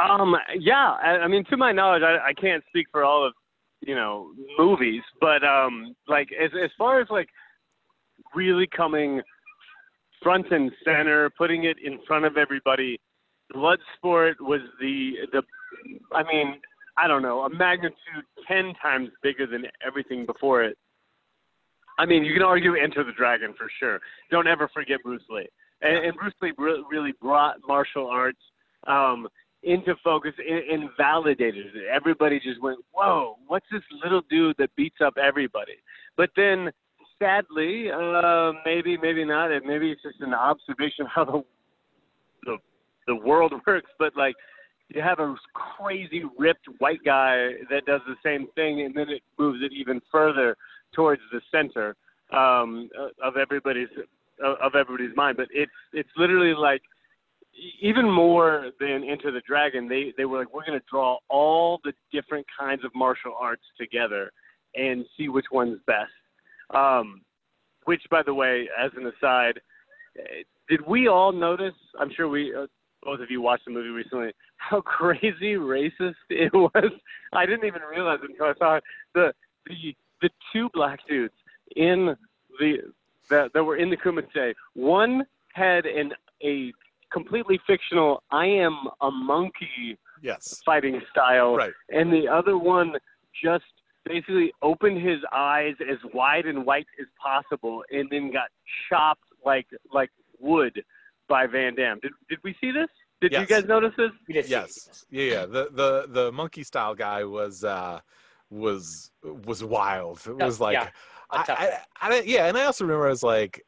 Um, yeah, I, I mean, to my knowledge, I, I can't speak for all of you know movies, but um, like as as far as like really coming front and center, putting it in front of everybody, Bloodsport was the the. I mean, I don't know, a magnitude ten times bigger than everything before it. I mean, you can argue Enter the Dragon for sure. Don't ever forget Bruce Lee, and, and Bruce Lee re- really brought martial arts. Um, into focus and, and validated it. Everybody just went, "Whoa, what's this little dude that beats up everybody?" But then, sadly, uh, maybe, maybe not, maybe it's just an observation of how the the the world works. But like, you have a crazy ripped white guy that does the same thing, and then it moves it even further towards the center um, of everybody's of everybody's mind. But it's it's literally like even more than Enter the Dragon, they they were like, we're going to draw all the different kinds of martial arts together and see which one's best. Um, which, by the way, as an aside, eh, did we all notice? I'm sure we uh, both of you watched the movie recently. How crazy racist it was. I didn't even realize it until I saw it. the the the two black dudes in the that, that were in the Kumite. One had an a completely fictional I am a monkey Yes. fighting style Right. and the other one just basically opened his eyes as wide and white as possible and then got chopped like like wood by Van Damme. Did did we see this? Did you guys notice this? We Yes. Yeah, yeah. The the the monkey style guy was uh was was wild. It Yeah, was like yeah, a I, tough I, I, yeah, and I also remember I was like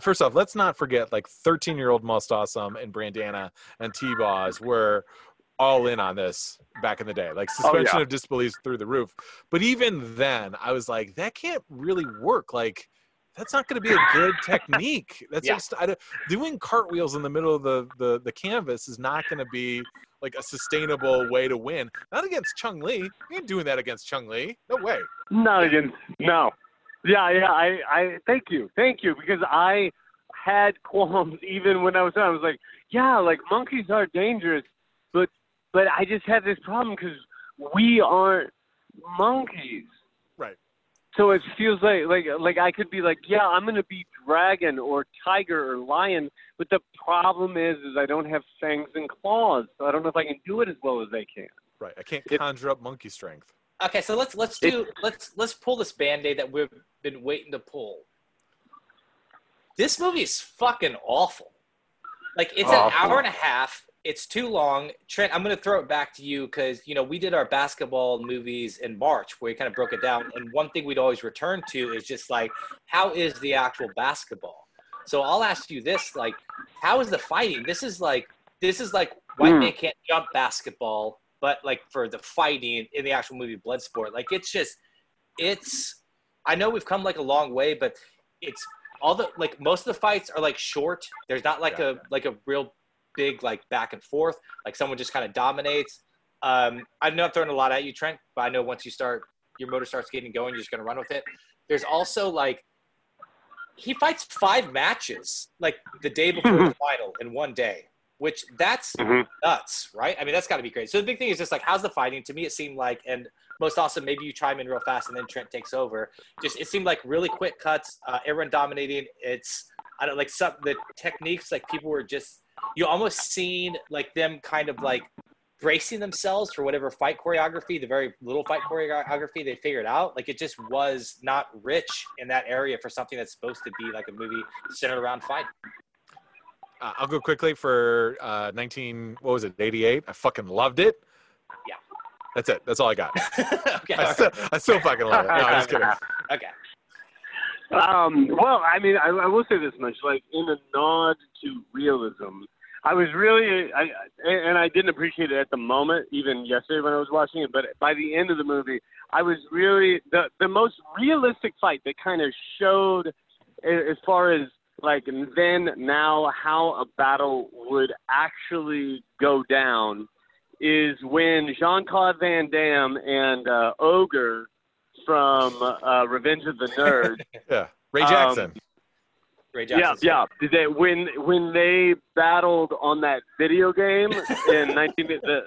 First off, let's not forget like 13 year old Most Awesome and Brandana and T Boz were all in on this back in the day. Like Oh, yeah. suspension of disbelief through the roof. But even then, I was like, that can't really work. Like, that's not going to be a good technique. That's Yeah. just I don't, doing cartwheels in the middle of the the, the canvas is not going to be like a sustainable way to win. Not against Chung Lee. You ain't doing that against Chung Lee. No way. Not against no. Yeah, yeah. I, I thank you, thank you, because I had qualms even when I was. I was like, yeah, like monkeys are dangerous, but but I just had this problem because we aren't monkeys. Right. So it feels like like like I could be like, yeah, I'm gonna be dragon or tiger or lion, but the problem is is I don't have fangs and claws, so I don't know if I can do it as well as they can. Right. I can't conjure up monkey strength. Okay, so let's let's do let's let's pull this band-aid that we've been waiting to pull. This movie is fucking awful. Like it's an hour and a half. It's too long. Trent, I'm gonna throw it back to you because you know we did our basketball movies in March where we kind of broke it down, and one thing we'd always return to is just like how is the actual basketball. So I'll ask you this: like, how is the fighting? This is like this is like white Hmm. man can't jump basketball, but like for the fighting in the actual movie Bloodsport, like it's just it's. I know we've come like a long way, but it's all the like most of the fights are like short. There's not like a like a real big like back and forth. Like someone just kind of dominates. Um, I'm not throwing a lot at you, Trent, but I know once you start your motor starts getting going, you're just gonna run with it. There's also like he fights five matches like the day before the final in one day, which that's Mhm. nuts, right? I mean, that's got to be great. So the big thing is just like, how's the fighting? To me, it seemed like, and most awesome, maybe you chime in real fast and then Trent takes over. Just it seemed like really quick cuts, uh, everyone dominating. It's I don't like some the techniques like people were just you almost seen like them kind of like bracing themselves for whatever fight choreography, the very little fight choreography they figured out. Like it just was not rich in that area for something that's supposed to be like a movie centered around fight. Uh, I'll go quickly for uh, 19. What was it? 88. I fucking loved it. Yeah. That's it. That's all I got. okay. I all still, right. I still fucking love it. No, I'm just kidding. Okay. Um, well, I mean, I, I will say this much: like in a nod to realism, I was really, I, and I didn't appreciate it at the moment, even yesterday when I was watching it. But by the end of the movie, I was really the the most realistic fight that kind of showed, as far as like then now how a battle would actually go down, is when Jean Claude Van Damme and uh, Ogre from uh, Revenge of the Nerds Yeah, Ray Um, Jackson. Ray Jackson. yeah, yeah. Did they when when they battled on that video game in nineteen the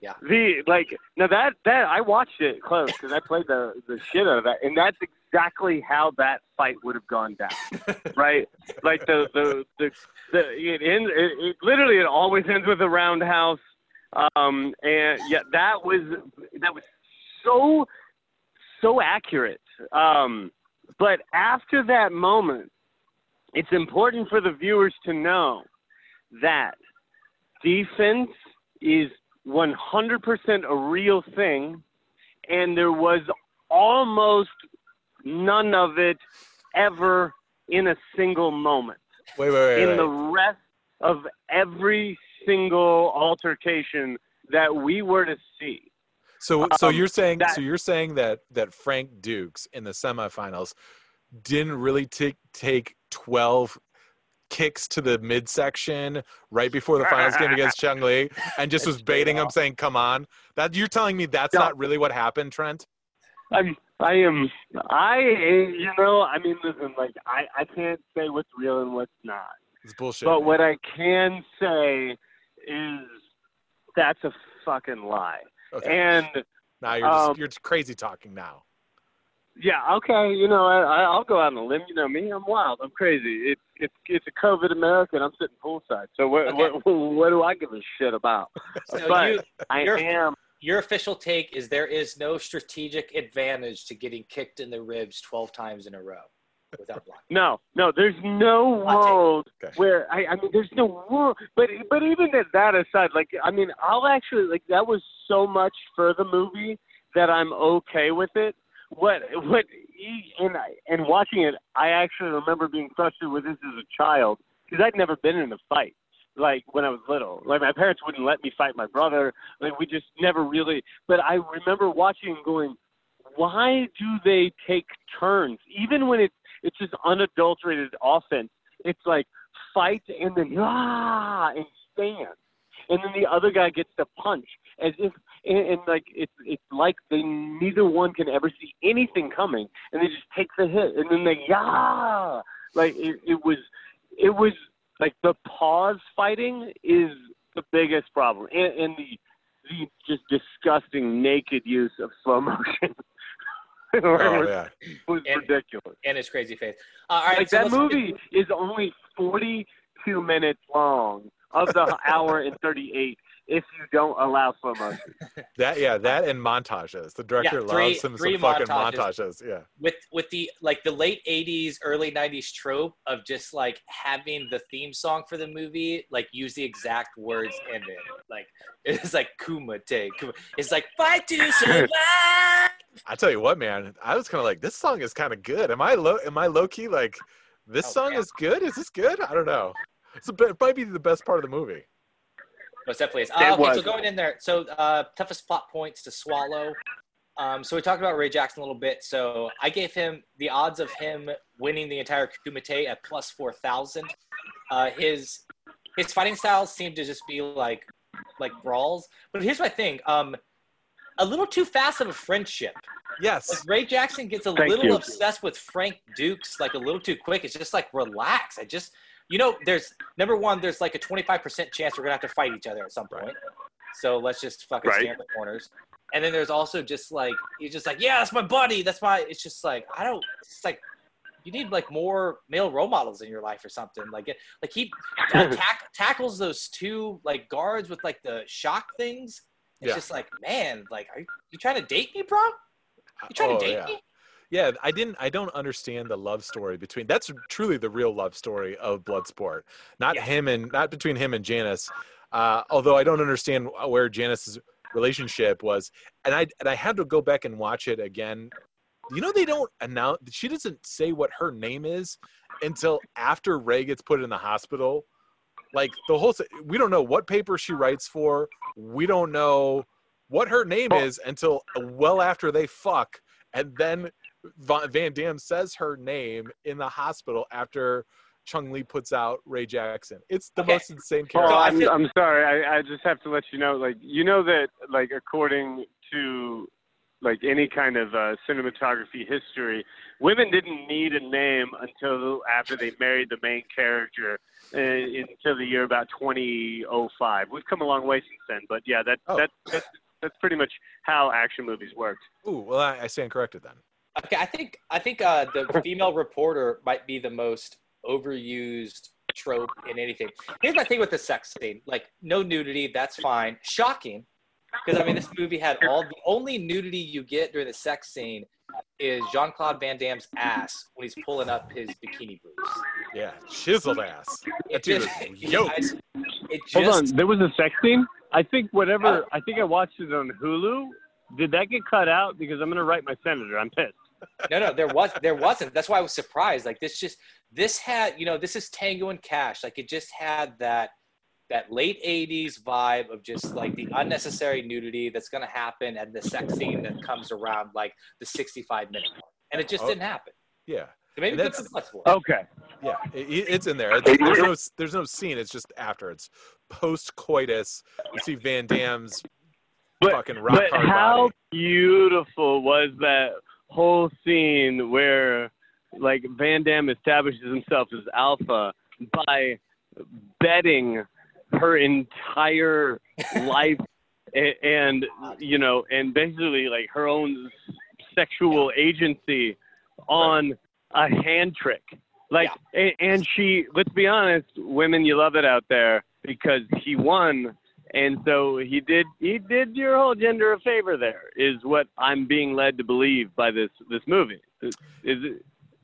Yeah. the like now that that I watched it close because I played the the shit out of that and that's exactly how that fight would have gone down, right? Like the the the, the it ends it, it literally it always ends with a roundhouse, um and yeah that was that was so so accurate. Um, but after that moment, it's important for the viewers to know that defense is 100% a real thing, and there was almost none of it ever in a single moment. Wait, wait, wait. In wait. the rest of every single altercation that we were to see. So, so Um, you're saying, that- so you're saying that that Frank Dux in the semifinals didn't really take take twelve kicks to the midsection right before the finals game against Chung Lee, and just was baiting him, saying, "Come on." That you're telling me that's Yeah. not really what happened, Trent? I'm, I am, I, you know, I mean, listen, like, I, I can't say what's real and what's not. It's bullshit. But man. what I can say is that's a fucking lie. okay. And now you're just um, you're just crazy talking now. yeah, okay, you know, I, I- I'll go out on a limb. You know me, I'm wild, I'm crazy. It's it's it's a COVID America, and I'm sitting poolside. So what Okay. what, what do I give a shit about? So but you, I am. Your official take is there is no strategic advantage to getting kicked in the ribs 12 times in a row without blocking. No, no, there's no Hot world Okay. where I, I mean, there's no world. But but even at that aside, like I mean, I'll actually like that was so much for the movie that I'm okay with it. What what he- and I, and watching it, I actually remember being frustrated with this as a child because I'd never been in a fight. Like when I was little, like my parents wouldn't let me fight my brother. Like we just never really. But I remember watching and going, why do they take turns even when it's it's just unadulterated offense. It's like fight and then ah and stand, and then the other guy gets to punch as if and, and like it's it's like they neither one can ever see anything coming, and they just take the hit and then they yeah like it, it was it was like the pause fighting is the biggest problem, and, and the the just disgusting naked use of slow motion. Oh was, yeah. was And- ridiculous. And his crazy face. Uh, all right, like so that movie is only 42 minutes long of the hour and 38 if you don't allow slow motion. That yeah, that and montages. The director three- loves some, three some fucking montages. montages. Yeah. with with the like the late 80s early 90s trope of just like having the theme song for the movie like use the exact words in it like it's like kumite kuma. it's like fight to survive I tell you what, man, I was kind of like, this song is kind of good. Am I low? Am I low key like, this Oh, song yeah. is good? Is this good? I don't know. It's a bit, it might be the best part of the movie. Most definitely is uh, okay so going in there so uh toughest plot points to swallow um, so we talked about Ray Jackson a little bit. So I gave him the odds of him winning the entire Kumite at plus four thousand. Uh, his his fighting styles seem to just be like like brawls. But here's my thing: um, a little too fast of a friendship. Like Yes. Ray Jackson gets a Thank little you. obsessed with Frank Dux, like a little too quick. It's just like relax. I just, you know, there's number one, there's like a 25% chance we're gonna have to fight each other at some point. So let's just fucking Right. stand in the corners. And then there's also just like he's just like, yeah, that's my buddy. That's my. It's just like I don't. It's like you need like more male role models in your life or something. Like it, like he tack, tackles those two like guards with like the shock things. It's Yeah. just like, man, like, are you, you trying to date me, bro? You trying Oh, to date yeah. me? Yeah, I didn't. I don't understand the love story between. That's truly the real love story of Bloodsport. Not Yeah. him and not between him and Janice. Uh, although I don't understand where Janice's relationship was, and I and I had to go back and watch it again. You know, they don't announce. She doesn't say what her name is until after Ray gets put in the hospital. Like the whole, we don't know what paper she writes for. We don't know what her name is until well after they fuck, and then Van Damme says her name in the hospital after Chung Lee puts out Ray Jackson. It's the Okay. most insane character. I I'm, I'm sorry. I, I just have to let you know, like, you know that, like, according to, like, any kind of uh, cinematography history, women didn't need a name until after they married the main character uh, until the year about 2005. We've come a long way since then, but yeah, that Oh. that that's, that's pretty much how action movies worked. Ooh, well, I, I stand corrected then. Okay, I think I think uh, the female reporter might be the most overused trope in anything. Here's my thing with the sex scene: like, no nudity, that's fine. Shocking, because I mean, this movie had all the only nudity you get during the sex scene is Jean Claude Van Damme's ass when he's pulling up his bikini boobs. Yeah, chiseled ass. That It dude just, is yoked. It just Hold on, there was a sex scene. I think whatever. Oh. I think I watched it on Hulu. Did that get cut out? Because I'm gonna write my senator. I'm pissed. No, no, there was there wasn't. That's why I was surprised. Like this just this had, you know, this is Tango and Cash. Like it just had that that late 80s vibe of just like the unnecessary nudity that's going to happen and the sex scene that comes around like the 65 minute mark. And it just Oh. didn't happen. Yeah, So maybe And put that's- some plus. Okay. yeah, it, it- it's in there. It's, there's no there's no scene. It's just after. It's post coitus. You see Van Damme's But- fucking rock But hard how body. beautiful was that whole scene where, like, Van Damme establishes himself as alpha by betting her entire life and you know and basically like her own sexual agency on a hand trick. Like a- and she let's be honest women you love it out there because he won and so he did he did your whole gender a favor there is what i'm being led to believe by this this movie is, it,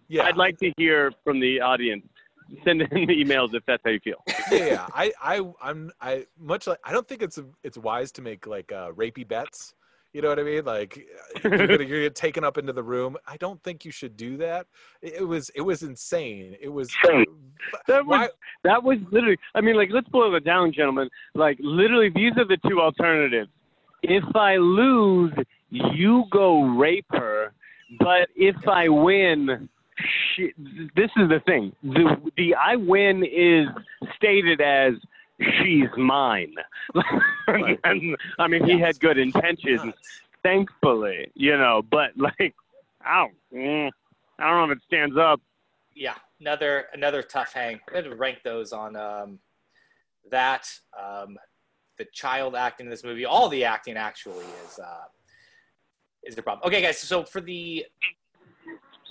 Yeah, i'd like to hear from the audience send in emails if that's how you feel yeah, yeah. I, I, I'm, I much like. I don't think it's it's wise to make like uh, rapey bets. You know what I mean? Like you're gonna, you're gonna taken up into the room. I don't think you should do that. It, was it was insane. It was. That was Why- that was literally. I mean, like, let's boil it down, gentlemen. Like, literally, these are the two alternatives. If I lose, you go rape her, but if I win, she, this is the thing. The the I win is stated as she's mine. and, I mean, he had good intentions, thankfully, you know. But like, I don't, mm, I don't know if it stands up. yeah, another another tough hang. We had to rank those on um, that. Um, the child acting in this movie, all the acting actually is uh, is the problem. Okay, guys. So for the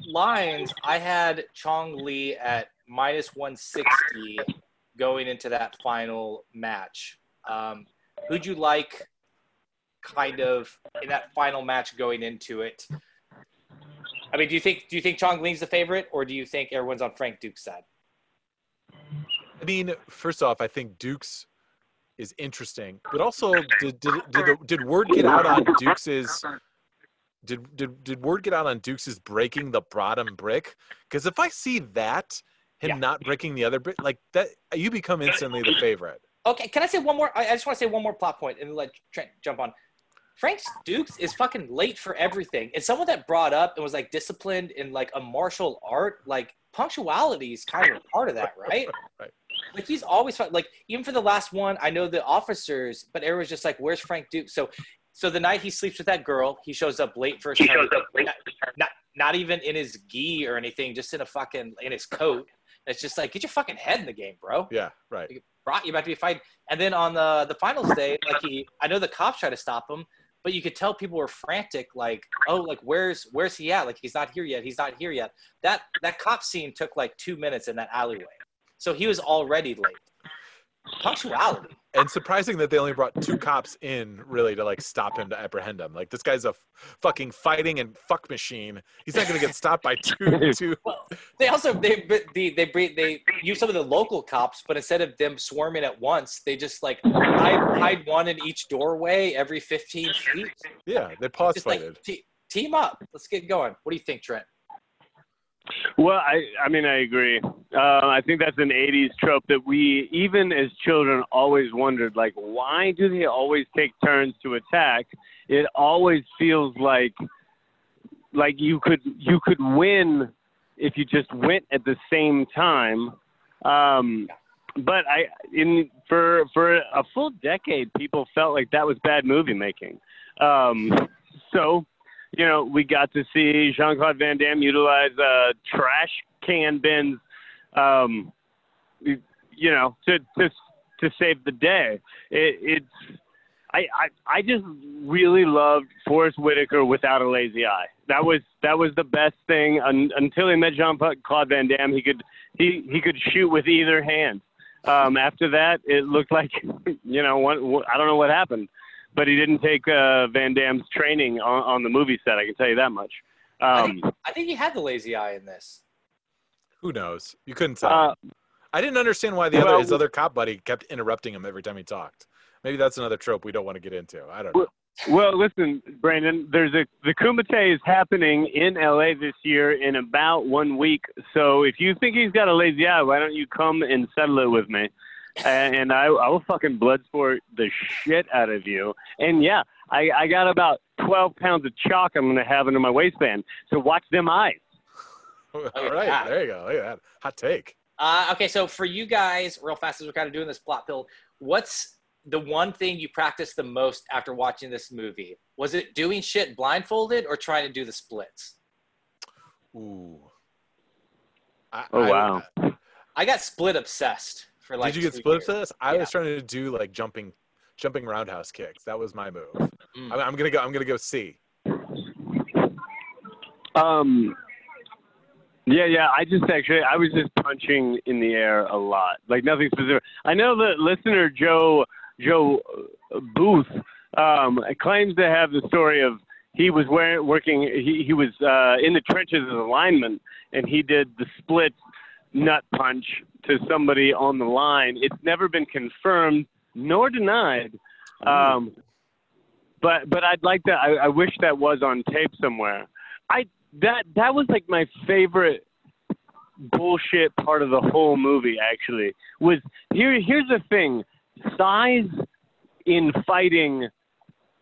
lines, I had Chong Lee at minus one sixty going into that final match. Um, who'd you like, kind of in that final match going into it? I mean, do you think do you think Chong Lee's the favorite, or do you think everyone's on Frank Duke's side? I mean, first off, I think Duke's is interesting, but also did did did, did word get out on Duke's did did did word get out on Duke's breaking the bottom brick? Because if I see that him Yeah. not breaking the other brick, like that, you become instantly the favorite. Okay, can I say one more? I, I just want to say one more plot point and let Trent jump on. Frank Dux is fucking late for everything. And someone that brought up and was like disciplined in like a martial art, like punctuality is kind of part of that, right? Right. Like he's always like even for the last one, I know the officers, but everyone's just like, "Where's Frank Duke?" So, so the night he sleeps with that girl, he shows up late for his turn. Not, not, not even in his gi or anything, just in a fucking in his coat. It's just like, get your fucking head in the game, bro Yeah, right. brought you about to be fighting. And then on the the finals day, like he, I know the cops tried to stop him, but you could tell people were frantic, like, oh, like where's where's he at? Like he's not here yet. He's not here yet. That that cop scene took like two minutes in that alleyway, so he was already late. Punctuality. And surprising that they only brought two cops in really to like stop him to apprehend him. Like this guy's a f- fucking fighting and fuck machine. He's not gonna get stopped by two two. Well, they also they they they they use some of the local cops, but instead of them swarming at once, they just like hide, hide one in each doorway every fifteen feet. Yeah, they pause Just fighted. like te- team up. Let's get going. What do you think, Trent? Well, I I mean I agree. Uh, I think that's an '80s trope that we, even as children, always wondered like, why do they always take turns to attack? It always feels like like you could you could win if you just went at the same time. Um, but I in for for a full decade, people felt like that was bad movie making. Um, so you know, we got to see Jean Claude Van Damme utilize uh, trash can bins, um, you know, to to to save the day. It, it's I, I I just really loved Forest Whitaker without a lazy eye. That was that was the best thing un, until he met Jean Claude Van Damme. He could he he could shoot with either hand. Um, after that, it looked like you know one, I don't know what happened but he didn't take uh, Van Damme's training on, on the movie set. I can tell you that much. Um, I, think, I think he had the lazy eye in this. Who knows? You couldn't tell. uh, I didn't understand why the well- other his other cop buddy kept interrupting him every time he talked. Maybe that's another trope we don't want to get into. I don't know. well, listen, Brandon. There's a the Kumite is happening in LA this year in about one week. So if you think he's got a lazy eye, why don't you come and settle it with me? And, and I, I will fucking blood sport the shit out of you. And yeah, I, I got about 12 pounds of chalk I'm going to have under my waistband. So watch them eyes. All at that. there you go. Look at that hot take. Uh, okay, so for you guys, real fast as we're kind of doing this plot build, what's the one thing you practiced the most after watching this movie? Was it doing shit blindfolded or trying to do the splits? Ooh. I, Oh, I- wow. I got split obsessed for like. Did you get two split years. to this? I Yeah. was trying to do like jumping, jumping roundhouse kicks. That was my move. Mm. I'm, I'm gonna go. I'm gonna go C. Um, yeah, yeah. I just actually, I was just punching in the air a lot, like nothing specific. I know that listener Joe Joe uh, Booth um, claims to have the story of he was wearing, working. He he was uh, in the trenches as a lineman, and he did the split nut punch to somebody on the line. It's never been confirmed nor denied. Um, but but I'd like that. I, I wish that was on tape somewhere. I that that was like my favorite bullshit part of the whole movie. Actually, was here. Here's the thing: size in fighting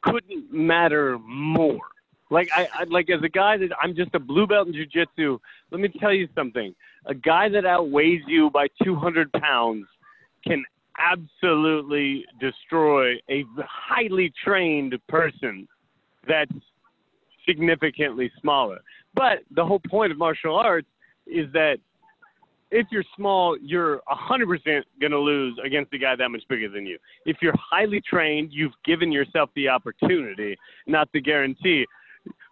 couldn't matter more. Like I, I like as a guy that I'm just a blue belt in jujitsu. Let me tell you something: a guy that outweighs you by 200 pounds can absolutely destroy a highly trained person that's significantly smaller. But the whole point of martial arts is that if you're small, you're 100% going to lose against a guy that much bigger than you. If you're highly trained, you've given yourself the opportunity, not the guarantee.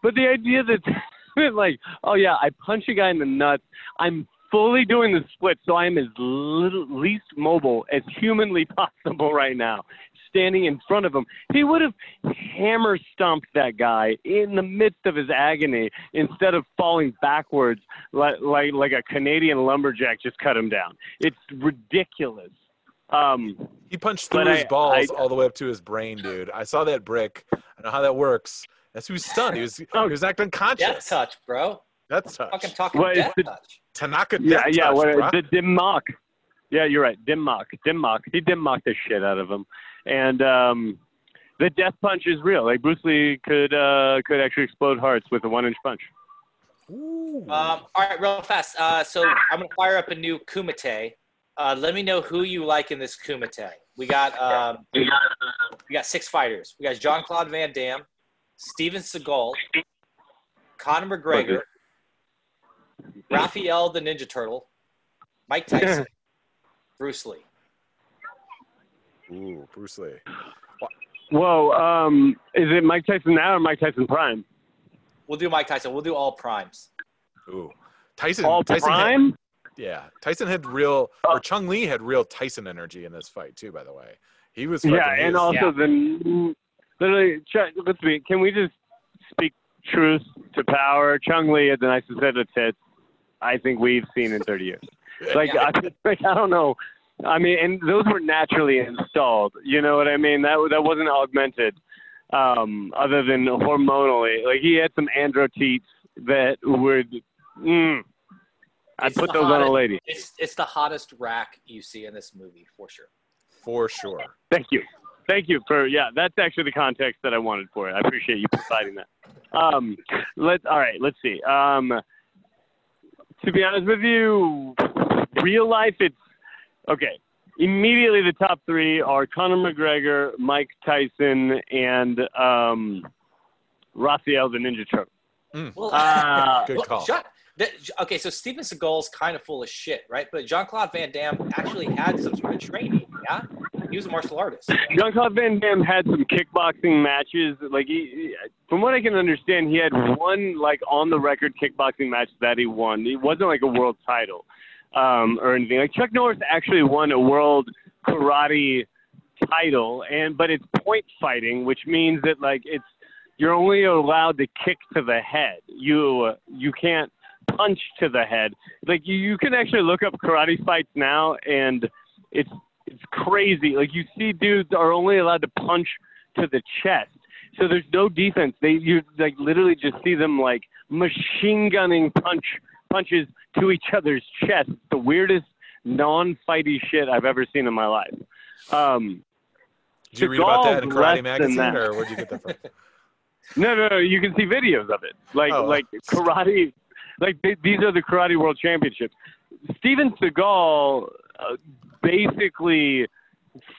But the idea that, like, oh yeah, I punch a guy in the nuts, I'm fully doing the split, so I am as little, least mobile as humanly possible right now, standing in front of him. He would have hammer stomped that guy in the midst of his agony instead of falling backwards like like, like a Canadian lumberjack just cut him down. It's ridiculous. Um, He punched through his I- balls I- all the way up to his brain, dude. I saw that brick. I know how that works. That's who was stunned. He was oh, he was acting Death conscious. touch, bro. That's touch. Fucking talking Well, death the- touch. Tanaka yeah, death yeah, touch, what, bruh. the dim mak. Yeah, you're right. Dim mak, dim mak. He dim mocked the shit out of him, and um, the death punch is real. Like Bruce Lee could uh, could actually explode hearts with a one inch punch. Ooh. Um, all right, real fast. Uh, so I'm gonna fire up a new Kumite. Uh, let me know who you like in this Kumite. We got um, we got six fighters. We got Jean Claude Van Damme, Steven Seagal, Conor McGregor, Raphael the Ninja Turtle, Mike Tyson, Bruce Lee. Ooh, Bruce Lee. Whoa, um, is it Mike Tyson now or Mike Tyson Prime? We'll do Mike Tyson. We'll do all primes. Ooh. Tyson. All Tyson had- Prime? yeah. Tyson had real, or Oh. Chung Lee had real Tyson energy in this fight too. By the way, he was. Fucking, Yeah, and was- also the literally. Ch- Let's be. Can we just speak truth to power? Chung Lee had the nicest set of tits I think we've seen in 30 years. Like, I, like I don't know. I mean, and those were naturally installed. You know what I mean? That that wasn't augmented, um, other than hormonally. Like he had some andro teats that would. Mm, I'd put the those on a lady. It's it's the hottest rack you see in this movie for sure. For sure. Thank you. Thank you for yeah. That's actually the context that I wanted for it. I appreciate you providing that. Um, let's all right. Let's see. Um, to be honest with you, real life, it's okay. Immediately, the top three are Conor McGregor, Mike Tyson, and um, Raphael the Ninja Turtle. Well, Uh, Good call. Jean- that- okay, so Steven Seagal's kind of full of shit, right? But Jean Claude Van Damme actually had some sort of training. Yeah, he was a martial artist. Jean Claude Van Damme had some kickboxing matches. Like, he, from what I can understand, he had one like on the record kickboxing match that he won. It wasn't like a world title um, or anything. Like Chuck Norris actually won a world karate title, and but it's point fighting, which means that like it's you're only allowed to kick to the head. You you can't punch to the head. Like you, you can actually look up karate fights now, and it's it's crazy. Like you see dudes are only allowed to punch to the chest. So there's no defense. They you like literally just see them like machine gunning punch punches to each other's chest. The weirdest non-fighty shit I've ever seen in my life. Um, Did you read about that in Karate Magazine, or where'd you get that from? no, no, no. You can see videos of it. Like, Oh. like karate. Like th- these are the karate world championships. Steven Seagal basically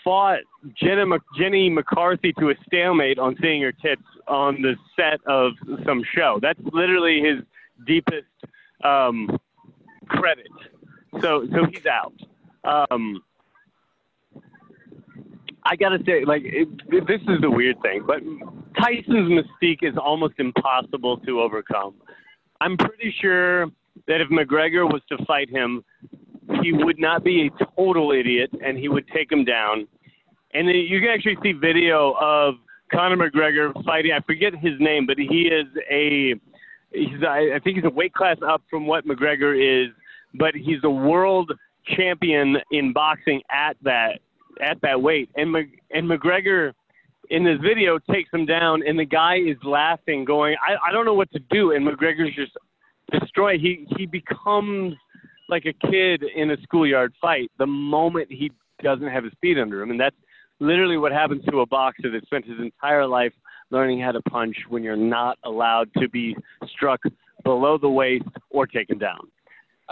fought Jenna Jenny McCarthy to a stalemate on seeing her tits on the set of some show. That's literally his deepest um, credit. So, so he's out. Um, I gotta say, like, it, this is the weird thing, but Tyson's mystique is almost impossible to overcome. I'm pretty sure that if McGregor was to fight him, he would not be a total idiot and he would take him down. And you can actually see video of Conor McGregor fighting. I forget his name, but he is a he's I think he's a weight class up from what McGregor is, but he's a world champion in boxing at that at that weight. And Mc, and McGregor in this video takes him down, and the guy is laughing, going, I, I don't know what to do. And McGregor's just destroyed. He he becomes like a kid in a schoolyard fight the moment he doesn't have his feet under him, and that's literally what happens to a boxer that spent his entire life learning how to punch when you're not allowed to be struck below the waist or taken down.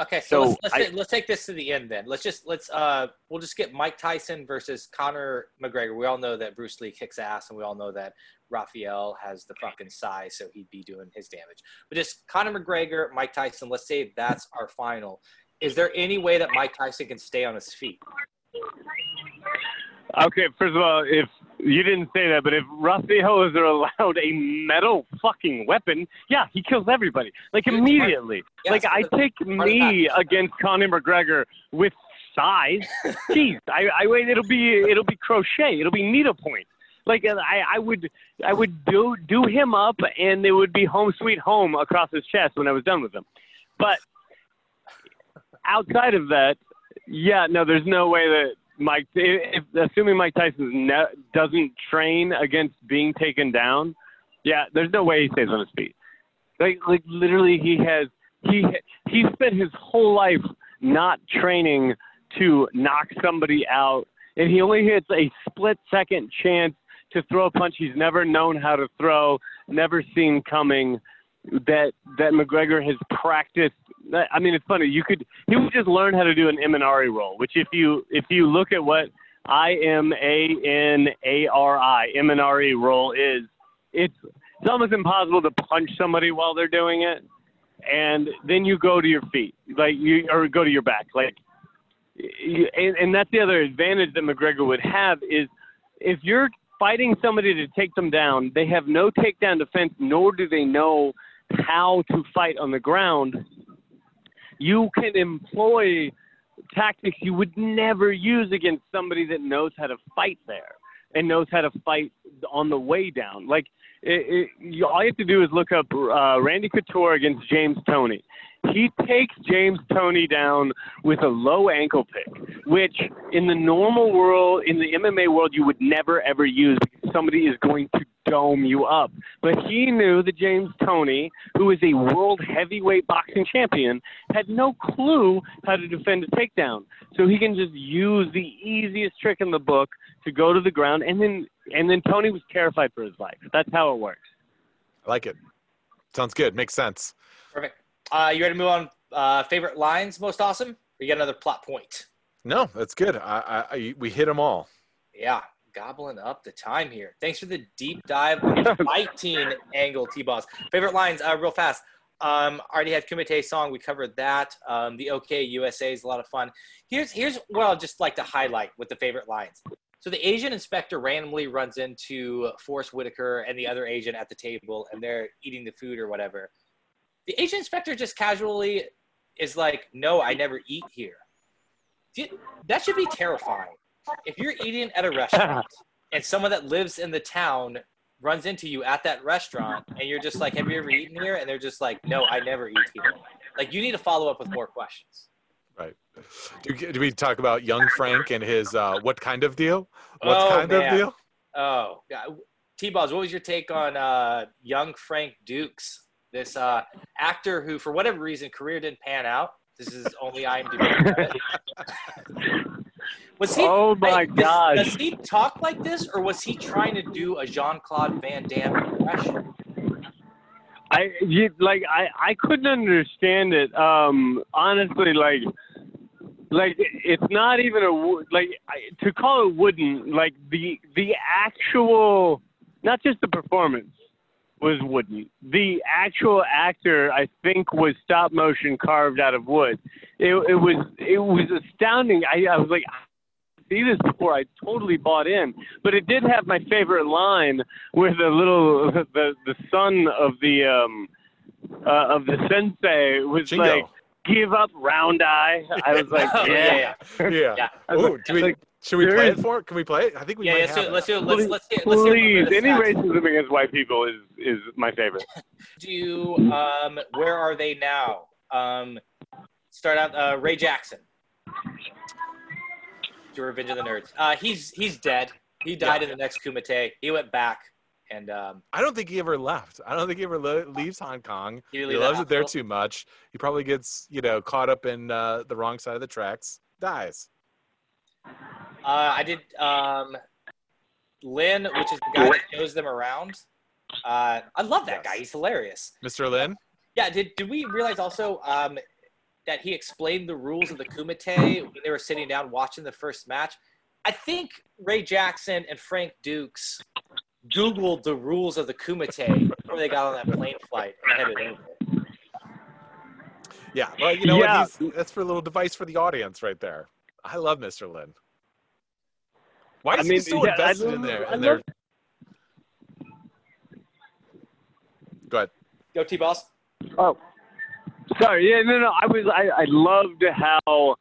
Okay, so, So let's let's, I- take, let's take this to the end then. Let's just let's uh we'll just get Mike Tyson versus Conor McGregor. We all know that Bruce Lee kicks ass, and we all know that Raphael has the fucking size, so he'd be doing his damage. But just Conor McGregor, Mike Tyson. Let's say that's our final. Is there any way that Mike Tyson can stay on his feet? Okay, first of all, if you didn't say that, but if Raphael is allowed a metal fucking weapon, yeah, he kills everybody. Like immediately. Yeah, like I take me against Conor McGregor with size. Jeez, I, I wait. It'll be it'll be crochet. It'll be needlepoint. Like I, I would I would do do him up, and it would be home sweet home across his chest when I was done with him. But outside of that, yeah, no, there's no way that Mike, if, assuming Mike Tyson ne- doesn't train against being taken down, yeah, there's no way he stays on his feet. Like, like literally, he has he he spent his whole life not training to knock somebody out, and he only gets a split second chance to throw a punch he's never known how to throw, never seen coming. That that McGregor has practiced. I mean, it's funny. You could he would just learn how to do an Imanari roll, which if you if you look at what I M A N A R I Imanari roll is, it's it's almost impossible to punch somebody while they're doing it, and then you go to your feet, like you or go to your back, like. You, and, and that's the other advantage that McGregor would have is if you're fighting somebody to take them down, they have no takedown defense, nor do they know how to fight on the ground. You can employ tactics you would never use against somebody that knows how to fight there and knows how to fight on the way down. Like, it, it, you, all you have to do is look up uh, Randy Couture against James Toney. He takes James Toney down with a low ankle pick, which in the normal world, in the MMA world, you would never ever use because somebody is going to dome you up. But he knew that James Toney, who is a world heavyweight boxing champion, had no clue how to defend a takedown. So he can just use the easiest trick in the book to go to the ground, and then and then Toney was terrified for his life. That's how it works. I like it. Sounds good. Makes sense. Perfect. Uh, you ready to move on? Uh, favorite lines, most awesome? Or you got another plot point? No, that's good. I, I, I we hit them all. Yeah, gobbling up the time here. Thanks for the deep dive on the fight team angle, T Boss. Favorite lines, uh, real fast. Um, already had Kumite song. We covered that. Um, the OK USA is a lot of fun. Here's here's what I'll just like to highlight with the favorite lines. So the Asian inspector randomly runs into Forest Whitaker and the other Asian at the table, and they're eating the food or whatever. The Asian inspector just casually is like, "No, I never eat here." That should be terrifying. If you're eating at a restaurant and someone that lives in the town runs into you at that restaurant, and you're just like, "Have you ever eaten here?" and they're just like, "No, I never eat here." Like, you need to follow up with more questions. Right. Do, do we talk about young Frank and his uh, what kind of deal? What Oh, kind man. of deal? Oh, God. T-Balls, what was your take on uh, young Frank Dux? This uh, actor who, for whatever reason, career didn't pan out. This is only IMDb. was he? Oh my wait, does- gosh. Does he talk like this, or was he trying to do a Jean Claude Van Damme impression? I you, like I I couldn't understand it. Um, honestly, like like it's not even a like I, to call it wooden. Like the the actual, not just the performance was wooden. The actual actor, I think, was stop motion carved out of wood. It, it was it was astounding. I, I was like. I See this before? I totally bought in, but it did have my favorite line where the little the the son of the um uh, of the sensei was like, "Give up, round eye." I was like, Oh, "Yeah." yeah, yeah. Yeah. Ooh, like- do we, like, should we play is- it for? It? Can we play it? I think we yeah. might Let's do have it. Let's do it. Let's let's hear. Let's hear a little Please, bit of any racism against white people is is my favorite. do um, where are they now? Um, start out uh, Ray Jackson. To Revenge of the Nerds. Uh, he's he's dead. He died in the next Kumite. He went back and um, I don't think he ever left. I don't think he ever le- leaves Hong Kong. he, He loves it there too much. He probably gets, you know, caught up in uh, the wrong side of the tracks, dies. Uh, I did um, Lin, which is the guy that shows them around. Uh, I love that Yes. guy. He's hilarious. Mr. Lin? Yeah. Did did we realize also um, that he explained the rules of the Kumite when they were sitting down watching the first match? I think Ray Jackson and Frank Dux Googled the rules of the Kumite before they got on that plane flight and headed over. Yeah. Well, you know Yeah. what? He's, that's for a little device for the audience right there. I love Mr. Lin. Why I is mean, he so yeah, I invested in there? I In their... love- Go ahead. Go T Boss. Oh, sorry. Yeah, no, no. I was. I, I loved how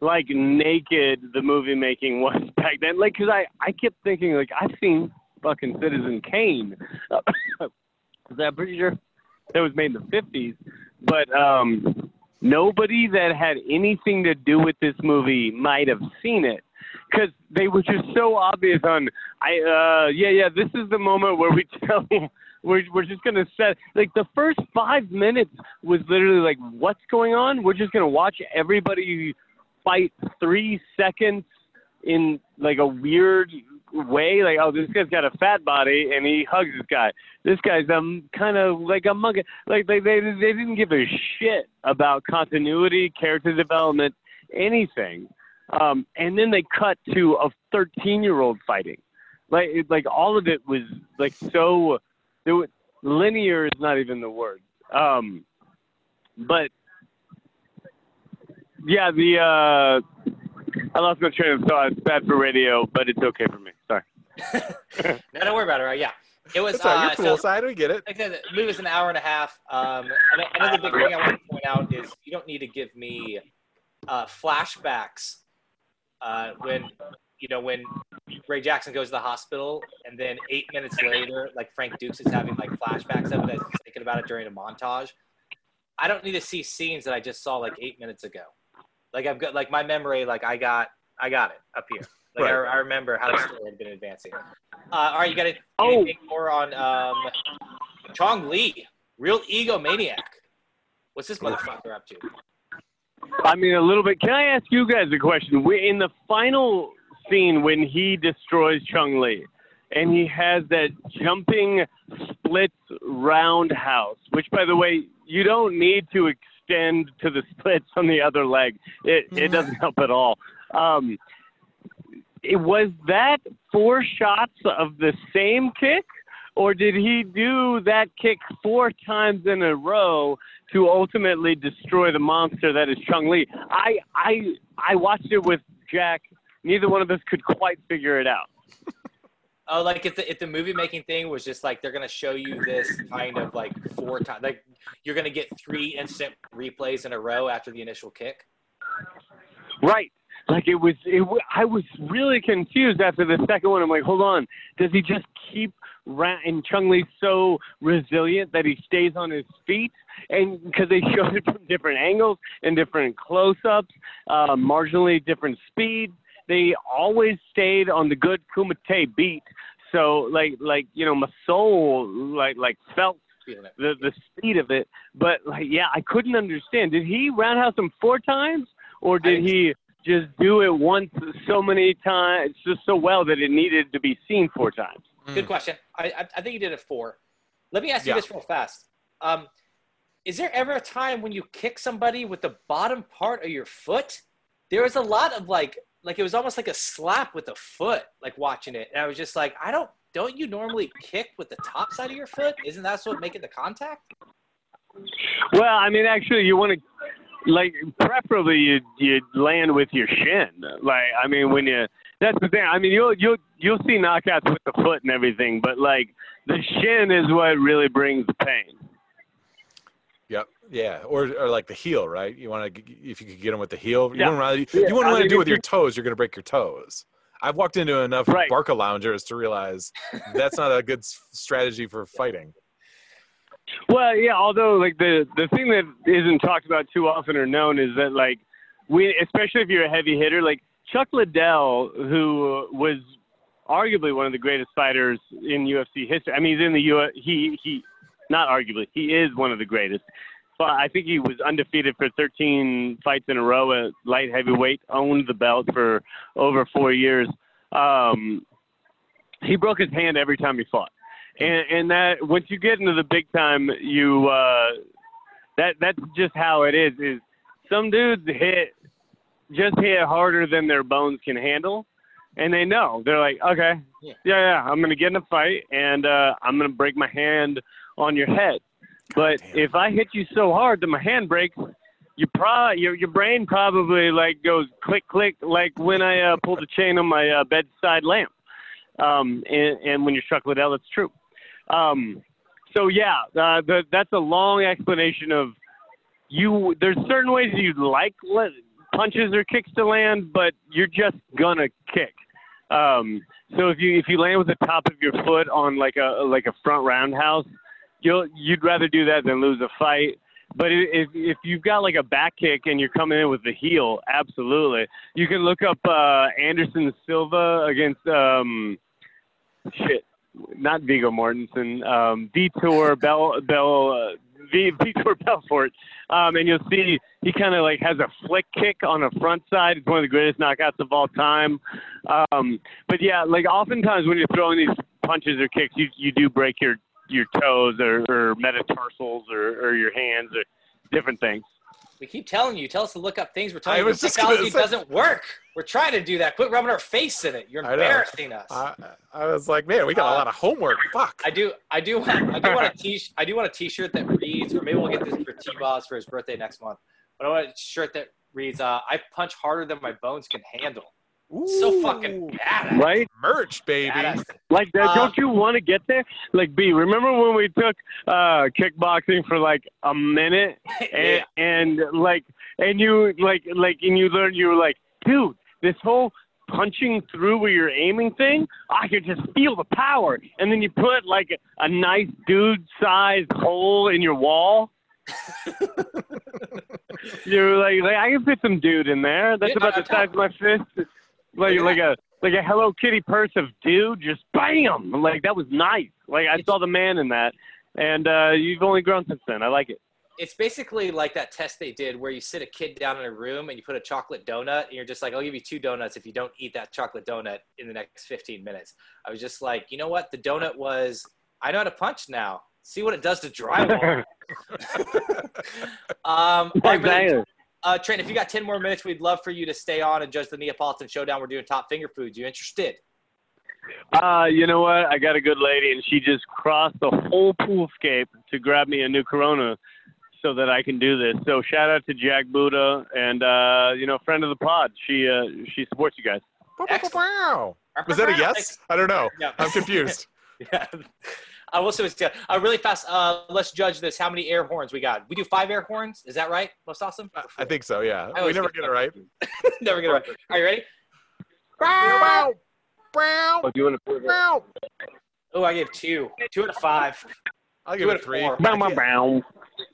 like naked the movie making was back then. Like, cause I I kept thinking like I've seen fucking Citizen Kane. I'm pretty sure that was made in the fifties, but um, nobody that had anything to do with this movie might have seen it. Cause they were just so obvious on I uh yeah yeah this is the moment where we tell we're we're just gonna set like the first five minutes was literally like what's going on we're just gonna watch everybody fight three seconds in like a weird way like oh this guy's got a fat body and he hugs this guy. This guy's um kind of like a monkey like they, they they didn't give a shit about continuity character development anything. Um and then they cut to a 13 year old fighting. Like it, like all of it was like so there was, linear is not even the word. Um but yeah the uh i lost my train of thought. It's bad for radio but it's okay for me No, don't worry about it. Right? Yeah. It was. Right. Uh, You're so-. We get it. like I said, the movie was an hour and a half. Um, and another big thing I want to point out is you don't need to give me uh, flashbacks uh, when you know when Ray Jackson goes to the hospital, and then eight minutes later, like Frank Dux is having like flashbacks of it as he's thinking about it during a montage. I don't need to see scenes that I just saw like eight minutes ago. Like I've got like my memory, like I got I got it up here. Like I, Right. I remember how the story had been advancing. Uh, all right, you got Oh. anything more on um, Chong Li, real egomaniac? What's this motherfucker up to? I mean, a little bit. Can I ask you guys a question? We, in the final scene when he destroys Chong Li, and he has that jumping splits roundhouse, which, by the way, you don't need to extend to the splits on the other leg. It it doesn't help at all. Um, it was that four shots of the same kick, or did he do that kick four times in a row to ultimately destroy the monster that is Chong Li? I I I watched it with Jack. Neither one of us could quite figure it out. Oh, like if the if the movie making thing was just like they're gonna show you this kind of like four times, like you're gonna get three instant replays in a row after the initial kick. Right. Like it was, it, I was really confused after the second one. I'm like, hold on, does he just keep ra- and Chong Li's so resilient that he stays on his feet? And because they showed it from different angles and different close-ups, uh, marginally different speeds, they always stayed on the good Kumite beat. So like, like you know, my soul like like felt the the speed of it. But like, yeah, I couldn't understand. Did he roundhouse him four times, or did he just do it once so many times, just so well that it needed to be seen four times? Good question. I, I I think you did it four. Let me ask you Yeah. this real fast. Um, is there ever a time when you kick somebody with the bottom part of your foot? There was a lot of like like it was almost like a slap with the foot, like watching it, and I was just like, I don't. Don't you normally kick with the top side of your foot? Isn't that what making the contact? Well, I mean, actually, you want to like preferably you you land with your shin. Like, I mean, when you that's the thing. I mean, you'll you'll you'll see knockouts with the foot and everything, but like the shin is what really brings the pain. Yep. Yeah. Or, or like the heel, right? You want to, if you could get them with the heel, you Yeah. wouldn't rather, Yeah, you wouldn't want to do with your toes. You're going to break your toes. I've walked into enough Right. Barcaloungers to realize that's not a good strategy for fighting. Well, yeah. Although, like the the thing that isn't talked about too often or known is that like we, especially if you're a heavy hitter, like Chuck Liddell, who was arguably one of the greatest fighters in UFC history. I mean, he's in the U. He he, not arguably, he is one of the greatest. But I think he was undefeated for 13 fights in a row at light heavyweight. Owned the belt for over four years. Um, he broke his hand every time he fought and and that once you get into the big time, you uh, that that's just how it is. Is some dudes hit just hit harder than their bones can handle, and they know they're like, okay, Yeah. yeah, yeah, I'm gonna get in a fight, and uh, I'm gonna break my hand on your head. But damn. if I hit you so hard that my hand breaks, you pro your your brain probably like goes click click like when I uh, pulled the chain on my uh, bedside lamp. Um, and, and when you're Chuck Liddell, it's true. Um, so yeah, uh, the, that's a long explanation of you. There's certain ways you'd like punches or kicks to land, but you're just gonna kick. Um, so if you if you land with the top of your foot on like a like a front roundhouse, you'll you'd rather do that than lose a fight. But if if you've got like a back kick and you're coming in with the heel, absolutely. You can look up uh, Anderson Silva against um, shit, not Viggo Mortensen, um, Vitor Bell Bell uh, V- Vitor Belfort, um, and you'll see he kind of like has a flick kick on the front side. It's one of the greatest knockouts of all time. Um, but yeah, like oftentimes when you're throwing these punches or kicks, you you do break your your toes or, or metatarsals or, or your hands or different things. We keep telling you, tell us to look up things. We're telling I you the technology doesn't work. We're trying to do that. Quit rubbing our face in it. You're I embarrassing us. I, I was like, man, we got a Uh, lot of homework. Fuck. I do, I do want, I do want a t, I do want a T-shirt that reads, or maybe we'll get this for T-Boss for his birthday next month. But I want a shirt that reads, uh, "I punch harder than my bones can handle." So fucking Ooh, badass. Right? merch, baby. Badass. Like that, Uh, don't you want to get there? Like B, remember when we took uh kickboxing for like a minute and, and like and you like like and you learned you were like, dude, this whole punching through where you're aiming thing, I could just feel the power. And then you put like a, a nice dude sized hole in your wall. you're like, like I can fit some dude in there. That's Yeah, about on the size top. of my fist. Like at like a like a Hello Kitty purse of dude, just bam! Like that was nice. Like I saw the man in that, and uh, you've only grown since then. I like it. It's basically like that test they did where you sit a kid down in a room and you put a chocolate donut and you're just like, I'll give you two donuts if you don't eat that chocolate donut in the next 15 minutes. I was just like, you know what? The donut was, I know how to punch now. See what it does to drywall. um, all right, but, Exactly. Uh, Trent, if you got 10 more minutes, we'd love for you to stay on and judge the Neapolitan Showdown. We're doing top finger foods. You interested? Uh, you know what? I got a good lady, and she just crossed the whole poolscape to grab me a new Corona, so that I can do this. So shout out to Jack Buddha, and uh, you know, friend of the pod. She uh, she supports you guys. Excellent. Wow. Was that a yes? I don't know. Yeah. I'm confused. Yeah. I will say, uh, uh, really fast. Uh, let's judge this. How many air horns we got? We do five air horns. Is that right? Most awesome. I- I think so. Yeah. I We never get get it right. Never get it right. Are you ready? Bow, bow, What do you want to put. Oh, I gave two. Two out of five. I'll give out it of three. four. Bow, bow, bow.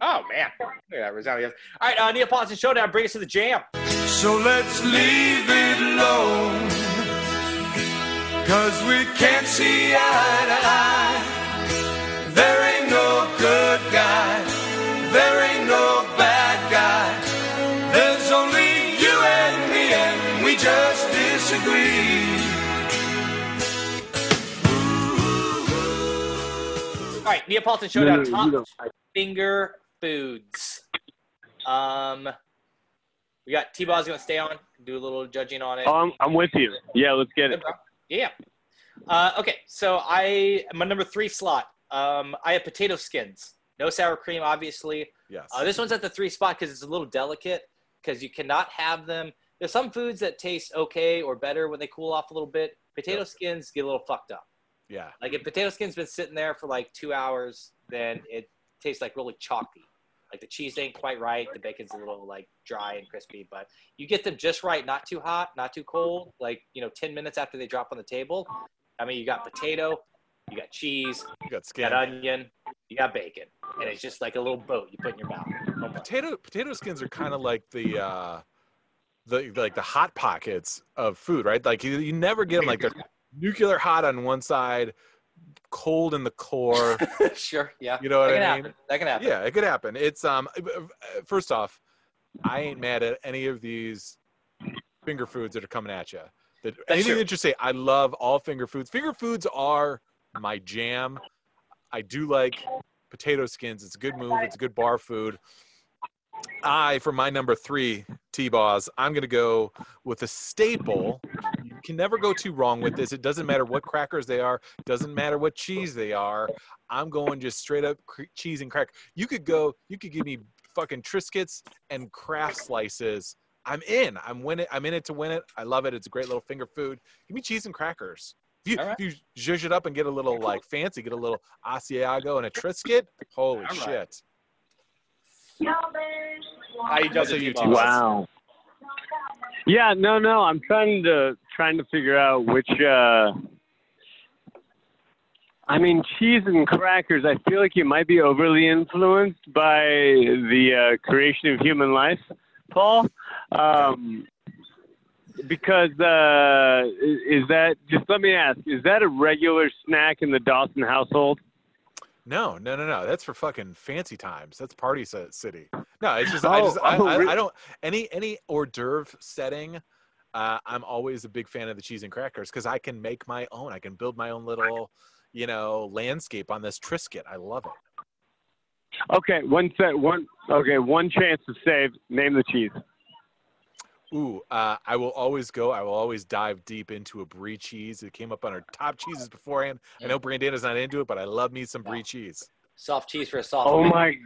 Oh man. Look at that resounding yes. All right, uh, Neapolitan Showdown. Bring us to the jam. So let's leave it alone. Cause we can't see eye to eye. All right, Neapolitan Showdown. Top finger foods. Um, we got T-Ball's going to stay on. Do a little judging on it. Oh, I'm, I'm with you. Yeah, let's get it. Yeah. Uh, okay, so I my number three slot. Um, I have potato skins. No sour cream, obviously. Yes. Uh, this one's at the three spot because it's a little delicate because you cannot have them. There's some foods that taste okay or better when they cool off a little bit. Potato Yep. skins get a little fucked up. yeah. Like if potato skin's been sitting there for like two hours, then it tastes like really chalky. Like the cheese ain't quite right. The bacon's a little like dry and crispy, but you get them just right, not too hot, not too cold. Like you know, ten minutes after they drop on the table. I mean, you got potato, you got cheese, You got skin. you got onion, you got bacon, and it's just like a little boat you put in your mouth. Potato potato skins are kind of like the uh the like the hot pockets of food, right? Like you, you never get them like they're nuclear hot on one side, cold in the core. sure, yeah. You know what I mean? happen. That can happen. Yeah, it could happen. It's um uh, uh, uh, first off, I ain't mad at any of these finger foods that are coming at you. That anything true. that you say, I love all finger foods. Finger foods are my jam. I do like potato skins. It's a good move. It's a good bar food. I, for my number three T-Boss, I'm going to go with a staple. You can never go too wrong with this. It doesn't matter what crackers they are. Doesn't matter what cheese they are. I'm going just straight up cr- cheese and crack. You could go. You could give me fucking Triscuits and Kraft slices. I'm in. I'm winning. I'm in it to win it. I love it. It's a great little finger food. Give me cheese and crackers. If you, right. if you zhuzh it up and get a little like fancy, get a little Asiago and a Triscuit. Holy right. shit! How you That's a YouTube Wow. Yeah, no, no. I'm trying to trying to figure out which. uh I mean, cheese and crackers. I feel like you might be overly influenced by the uh, creation of human life, Paul. Um, because uh, is is that just let me ask? Is that a regular snack in the Dawson household? No, no, no, no. That's for fucking fancy times. That's party city. No, it's just I Oh, just I, oh, I, really? I don't any any hors d'oeuvre setting. Uh, I'm always a big fan of the cheese and crackers because I can make my own. I can build my own little, you know, landscape on this Triscuit. I love it. Okay, one set, one. Okay, one chance to save. Name the cheese. Ooh, uh, I will always go. I will always dive deep into a brie cheese. It came up on our top cheeses beforehand. I know Brandana's not into it, but I love me some brie cheese. Soft cheese for a soft. Oh man. my!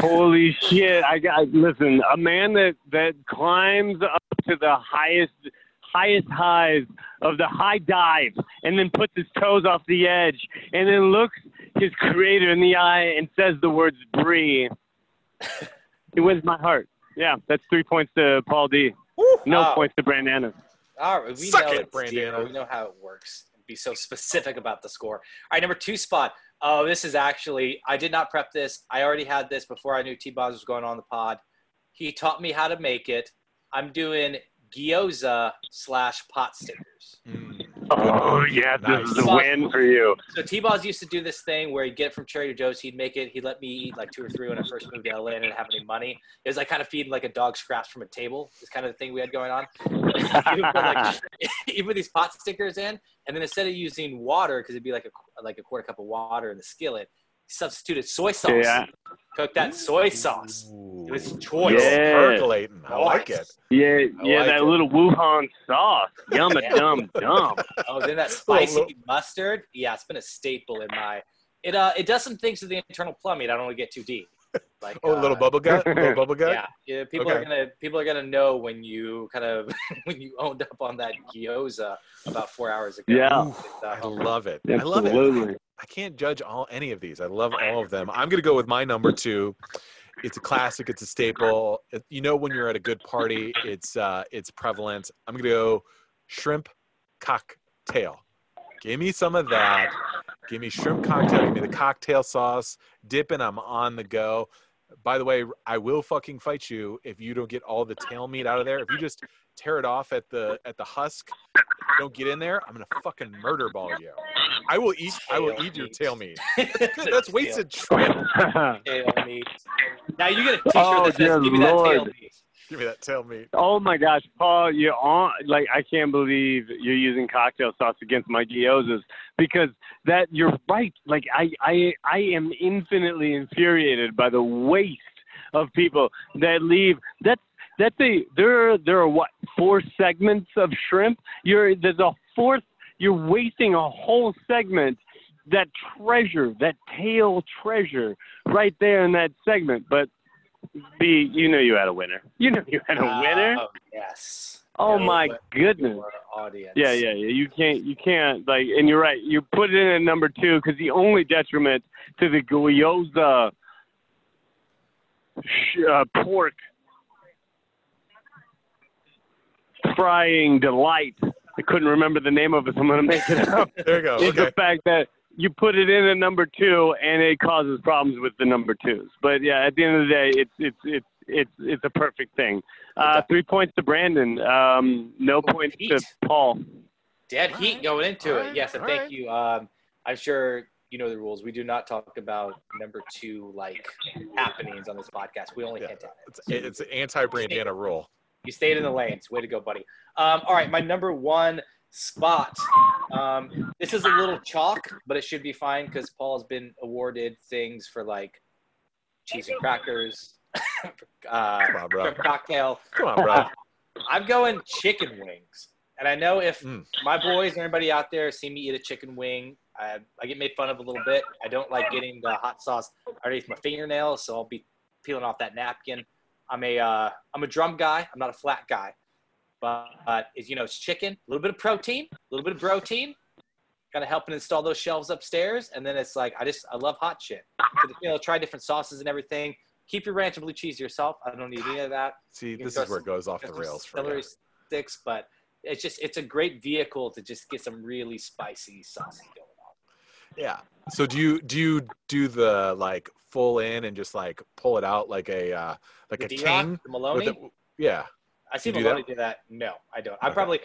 Holy shit! I got listen. A man that that climbs up to the highest highest highs of the high dive, and then puts his toes off the edge, and then looks his creator in the eye and says the words brie. it wins my heart. Yeah, that's three points to Paul D. No Wow. points to Brandana. All right, we Suck know it, it's Brandana. We know how it works. Be so specific about the score. All right, number two spot. Oh, this is actually I did not prep this. I already had this before I knew T-Boz was going on the pod. He taught me how to make it. I'm doing gyoza slash pot stickers. Mm. Oh yeah, this Nice. is a win for you. So T-Boz used to do this thing where he'd get it from Trader Joe's, he'd make it, he'd let me eat like two or three when I first moved to LA and didn't have any money. It was like kind of feeding like a dog scraps from a table. It's kind of the thing we had going on. he put like put these pot stickers in, and then instead of using water, because it'd be like a like a quarter cup of water in the skillet, substituted soy sauce. Yeah. Cooked that soy sauce. Ooh. It was choice. Yeah. percolating. I like it. Yeah, yeah, like that it. little Wuhan sauce. Yum a dum dum. Oh, then that spicy mustard. Yeah, it's been a staple in my. It uh, it does some things to the internal plumbing. I don't want to get too deep. Like Oh, uh, little bubble gut. Little bubble gut. Yeah, yeah. People are gonna people are gonna know when you kind of when you owned up on that gyoza about four hours ago. Yeah. With, uh, I love it. I love it. I can't judge all any of these. I love all of them. I'm gonna go with my number two. It's a classic. It's a staple. It- you know when you're at a good party, it's uh, it's prevalent. I'm gonna go shrimp cocktail. Give me some of that. Give me shrimp cocktail. Give me the cocktail sauce. Dip and I'm on the go. By the way, I will fucking fight you if you don't get all the tail meat out of there. If you just tear it off at the at the husk, don't get in there. I'm gonna fucking murder ball you. I will eat. I will Tail eat your tail meat. That's wasted shrimp. tail meat. Now you get a T-shirt Oh, that says "Give me that tail Lord. meat." Give me that tail meat. oh my gosh, Paul, you're on. Like I can't believe you're using cocktail sauce against my gyozas because that you're right. Like I, I, I am infinitely infuriated by the waste of people that leave. That's that's a there. There are what four segments of shrimp. You're there's a fourth. You're wasting a whole segment. That treasure, that tail treasure, right there in that segment. But B, you know you had a winner. You know you had a winner. Oh, yes. Oh my goodness. audience. Yeah, yeah, yeah. You can't, you can't like, and you're right. You put it in at number two because the only detriment to the gyoza uh, pork frying delight. I couldn't remember the name of it, so I'm gonna make it up. There you go. is Okay. the fact that you put it in a number two and it causes problems with the number twos. But yeah, at the end of the day, it's it's it's it's it's a perfect thing. Uh, three points to Brandon. Um, no Oh, points to Paul. Dead All heat right, going into all it. right, Yes, and all thank right. you. Um, I'm sure you know the rules. We do not talk about number two like happenings on this podcast. We only Yeah. hint at it. It's, it's an anti-Brandana rule. You stayed in the lanes. Way to go, buddy. Um, all right, my number one spot. Um, this is a little chalk, but it should be fine because Paul has been awarded things for like cheese and crackers, uh, Come on, bro. cocktail. Come on, bro. I'm going chicken wings. And I know if Mm. my boys and everybody out there see me eat a chicken wing, I, I get made fun of a little bit. I don't like getting the hot sauce underneath my fingernails, so I'll be peeling off that napkin. I'm a uh, I'm a drum guy. I'm not a flat guy, but uh, is you know it's chicken, a little bit of protein, a little bit of protein, kind of helping install those shelves upstairs. And then it's like I just I love hot shit. So, you know, try different sauces and everything. Keep your ranch and blue cheese yourself. I don't need any of that See, this is where it goes off the rails for celery me. sticks, but it's just it's a great vehicle to just get some really spicy sauce going on. Yeah. So do you do you do the like full in and just like pull it out like a uh, like The a D-Rock, king? the Maloney. It- yeah. I see you do Maloney that? do that. No, I don't. I Okay. probably,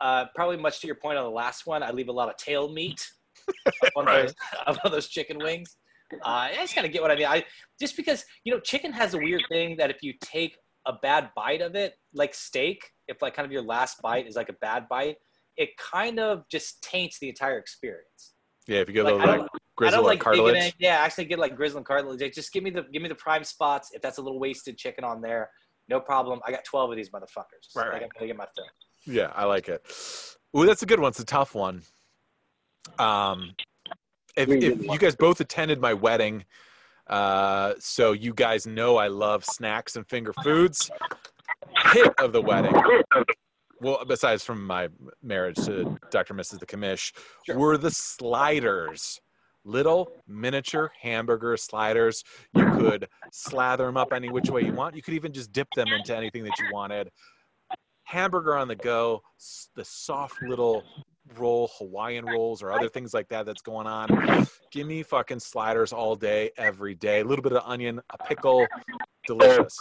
uh, probably much to your point on the last one, I leave a lot of tail meat on Right. those of those chicken wings. Uh, I just kind of get what I mean. I just because you know chicken has a weird thing that if you take a bad bite of it, like steak, if like kind of your last bite is like a bad bite, it kind of just taints the entire experience. Yeah. If you get a Like, little like don't- I don't like digging cartilage. in. Yeah, actually get like grizzle and cartilage. Just give me the give me the prime spots. If that's a little wasted chicken on there, no problem. I got twelve of these motherfuckers. Right, Like, right. I'm gonna get my fill. Yeah, I like it. Ooh, that's a good one. It's a tough one. Um, if, if you guys both attended my wedding, uh, so you guys know I love snacks and finger foods. Hit of the wedding. Well, besides from my marriage to Dr. Mrs. the Commish, Sure. were the sliders. Little miniature hamburger sliders. You could slather them up any which way you want. You could even just dip them into anything that you wanted hamburger on the go, the soft little roll, Hawaiian rolls or other things like that that's going on. Give me fucking sliders all day, every day. A little bit of onion, a pickle, delicious.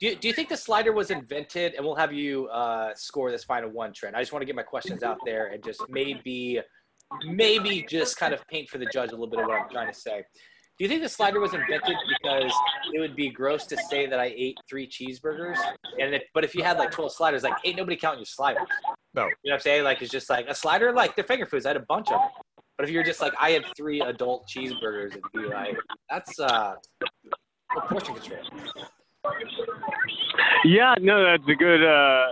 Do do you think the slider was invented? And we'll have you uh, score this final one, Trent. I just want to get my questions out there and just maybe, maybe just kind of paint for the judge a little bit of what I'm trying to say. Do you think the slider was invented because it would be gross to say that I ate three cheeseburgers? And if, but if you had like 12 sliders, like ain't nobody counting your sliders. No. You know what I'm saying? Like it's just like a slider, like they're finger foods. I had a bunch of them. But if you're just like I had three adult cheeseburgers, it'd be like that's uh portion control. Yeah, no, that's a good. Uh,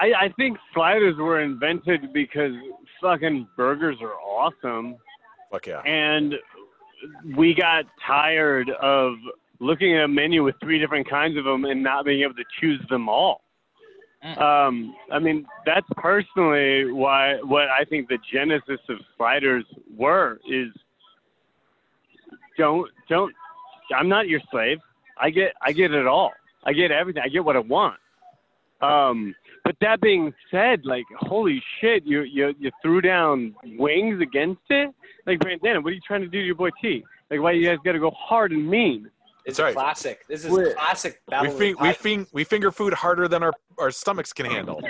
I I think sliders were invented because fucking burgers are awesome, Fuck yeah. and we got tired of looking at a menu with three different kinds of them and not being able to choose them all. Um, I mean, that's personally why what I think the genesis of sliders were is don't don't I'm not your slave. I get I get it all. I get everything. I get what I want. Um, but that being said, like holy shit, you you you threw down wings against it. Like Brandon, what are you trying to do to your boy T? Like why you guys got to go hard and mean? It's That's a right. classic. This is Wait. classic We, battle. of fing- we, Titans. fing- we finger food harder than our, our stomachs can handle.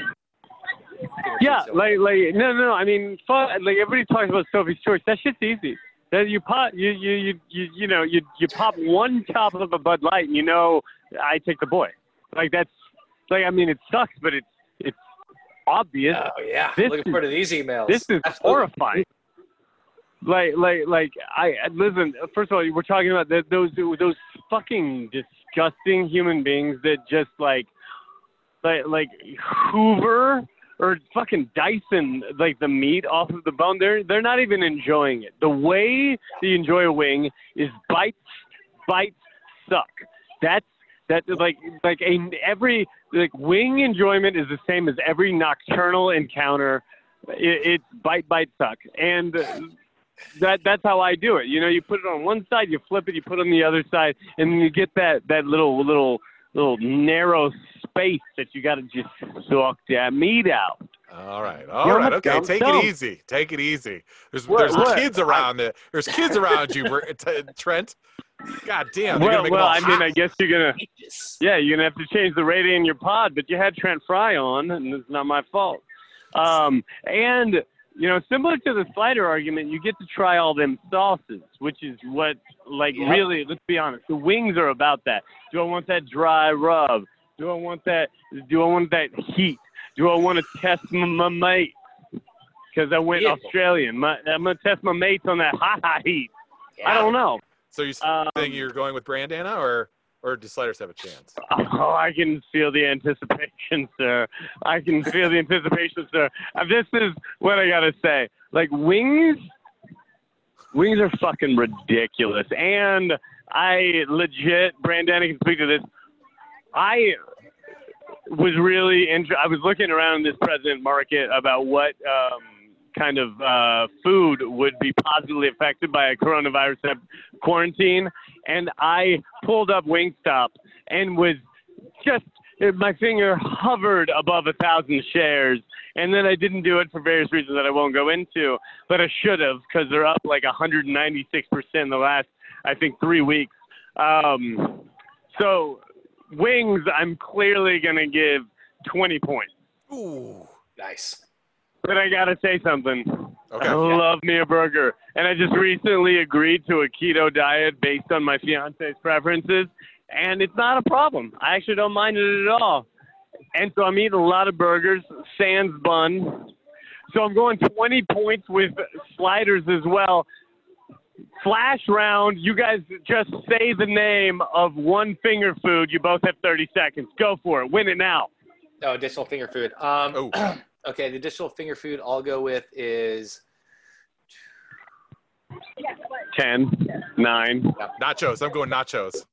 Yeah, like like no no. I mean, fuck, like everybody talks about Sophie's choice. That shit's easy. That you pop you you you you you know you you pop one top of a Bud Light and you know I take the boy. Like that's like I mean it sucks, but it's it's obvious. Oh yeah, This looking is- forward to these emails. This is Absolutely. horrifying. Like, like, like, I listen. First of all, we're talking about the, those those fucking disgusting human beings that just like, like, like Hoover or fucking Dyson, like the meat off of the bone. They're they're not even enjoying it. The way you enjoy a wing is bites, bites suck. That's that like like a every like wing enjoyment is the same as every nocturnal encounter it, it's bite bite suck and that that's how i do it you know you put it on one side you flip it you put it on the other side and then you get that that little little little narrow space that you got to just suck that meat out All right. All right. Okay. dumb Take dumb. it easy. Take it easy. There's What- there's what? kids around it. There's kids around you, Trent. God damn. You're well gonna make 'em well all i mean i guess you're gonna Yeah, you're gonna have to change the rating in your pod, but you had Trent Fry on, and it's not my fault. Um, and you know, similar to the slider argument, you get to try all them sauces, which is what, like, Yep. really. Let's be honest, the wings are about that. Do I want that dry rub? Do I want that? Do I want that heat? Do I want to test my, my mate? Because I went Beautiful. Australian. My, I'm gonna test my mates on that hot hot heat. I don't know. So you Um, think you're going with Brandana, or or do sliders have a chance? Oh, I can feel the anticipation, sir. I can feel the anticipation, sir. Uh, This is what I gotta say. Like wings, wings are fucking ridiculous. And I legit, Brandana can speak to this. I was really inter- I was looking around this present market about what um, kind of uh, food would be positively affected by a coronavirus quarantine, and I pulled up Wingstop and was just my finger hovered above a thousand shares, and then I didn't do it for various reasons that I won't go into, but I should have because they're up like 196 percent in the last I think three weeks. Um, so wings, I'm clearly gonna give 20 points. Ooh. Nice. But I gotta say something. Okay. I love me a burger, and I just recently agreed to a keto diet based on my fiance's preferences, and it's not a problem. I actually don't mind it at all. And so I'm eating a lot of burgers, sans bun. So I'm going 20 points with sliders as well. Flash round. You guys just say the name of one finger food. You both have 30 seconds. Go for it. Win it now. Oh, additional finger food. Um, Oh. okay, the additional finger food I'll go with is 10, 9. Nachos. I'm going nachos.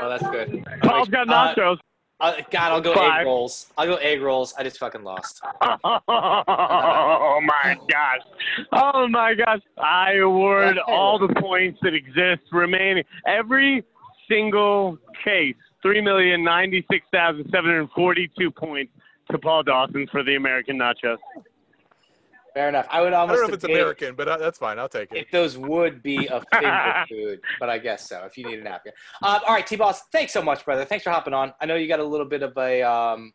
oh, that's good. Paul's got Uh, nachos. Uh, God, I'll go Five. egg rolls. I'll go egg rolls. I just fucking lost. Oh my gosh. Oh my gosh. I award all the points that exist remaining. Every single case, 3,096,742 points to Paul Dawson for the American Nachos. Fair enough. I would almost. I almost don't know if it's American, but uh, that's fine. I'll take it. if those would be a finger food, but I guess so. If you need a napkin. Um, all right, T Boss. Thanks so much, brother. Thanks for hopping on. I know you got a little bit of a um,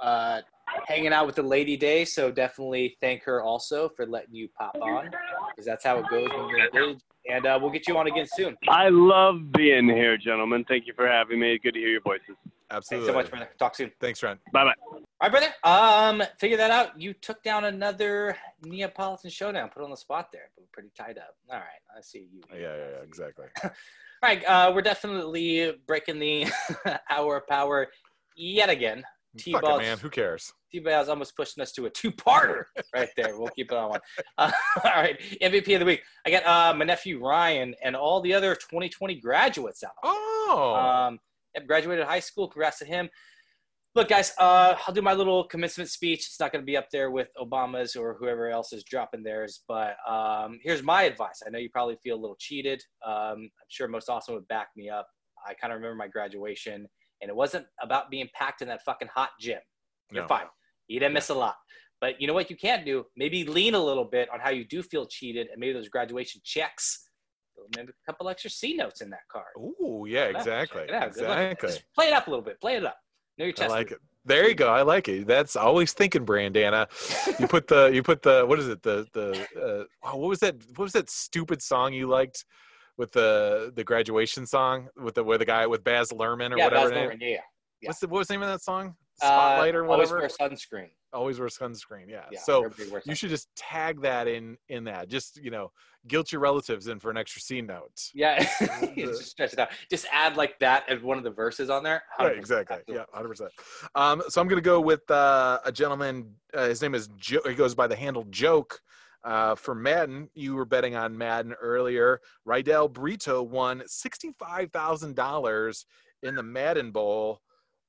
uh, hanging out with the lady day, so definitely thank her also for letting you pop on because that's how it goes when you're engaged. And uh, we'll get you on again soon. I love being here, gentlemen. Thank you for having me. Good to hear your voices. Thanks Absolutely. so much, brother. Talk soon. Thanks, Trent. Bye bye. All right, brother. Um, figure that out. You took down another Neapolitan showdown. Put on the spot there, but pretty tied up. All right, I see you. Yeah, yeah, yeah, exactly. All right, uh, we're definitely breaking the hour power yet again. T-Balls. it, man. Who cares? T-Ball's almost pushing us to a two-parter right there. We'll keep it on one. Uh, all right, MVP of the week. I got uh, my nephew Ryan and all the other 2020 graduates out. Oh, Um, yep, graduated high school. Congrats to him. Look, guys, uh, I'll do my little commencement speech. It's not going to be up there with Obama's or whoever else is dropping theirs, but um, here's my advice. I know you probably feel a little cheated. Um, I'm sure most awesome would back me up. I kind of remember my graduation, and it wasn't about being packed in that fucking hot gym. You're No. fine. You didn't miss a lot. But you know what you can do? Maybe lean a little bit on how you do feel cheated, and maybe those graduation checks, maybe a couple extra C notes in that card. Ooh, yeah, exactly. it out. Good luck. Exactly. Just play it up a little bit. Play it up. Know your I like it. There you go. I like it. That's always thinking, Brandana. You put the you put the what is it the the uh, what was that what was that stupid song you liked with the the graduation song with the with the guy with Baz Luhrmann or yeah, whatever Baz? Luhrmann, yeah, yeah. yeah. What's the what was the name of that song? Uh, Spotlight or Always wear sunscreen. Always wear sunscreen. Yeah. Yeah, so you should just tag that in in that. Just you know, guilt your relatives in for an extra C note. Yeah, just stretch it out. Just add like that as one of the verses on there. Right, 100%, exactly. absolutely. Yeah, hundred percent. Um, so I'm gonna go with uh, a gentleman. Uh, his name is Joe. He goes by the handle Joke. Uh, for Madden, you were betting on Madden earlier. Raidel Brito won sixty-five thousand dollars in the Madden Bowl,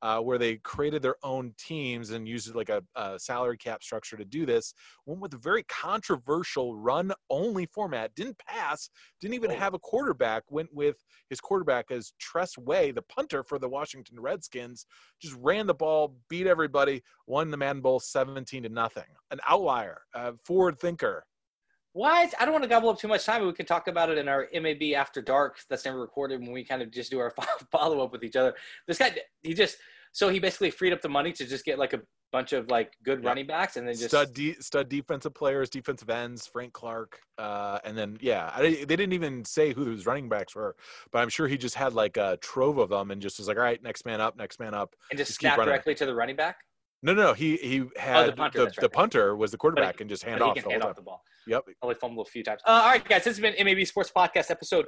uh, where they created their own teams and used like a, a salary cap structure to do this. Went with a very controversial run-only format. Didn't pass. Didn't even have a quarterback. Went with his quarterback as Tress Way, the punter for the Washington Redskins, just ran the ball, beat everybody, won the Madden Bowl 17 to nothing. An outlier, a forward thinker. What? I don't want to gobble up too much time, but we can talk about it in our MAB After Dark that's never recorded when we kind of just do our follow up with each other. This guy, he just, so he basically freed up the money to just get like a bunch of like good Yeah. running backs and then just. Stud, de- stud defensive players, defensive ends, Frank Clark, uh, and then yeah, I, they didn't even say who those running backs were, but I'm sure he just had like a trove of them and just was like, all right, next man up, next man up. and just just snap directly to the running back. No, no, no, he he had Oh, punter, the, that's the right. punter was the quarterback he- and just hand off the hand off the ball. Yep. Only fumbled a few times. Uh, all right, guys, this has been MAB Sports Podcast episode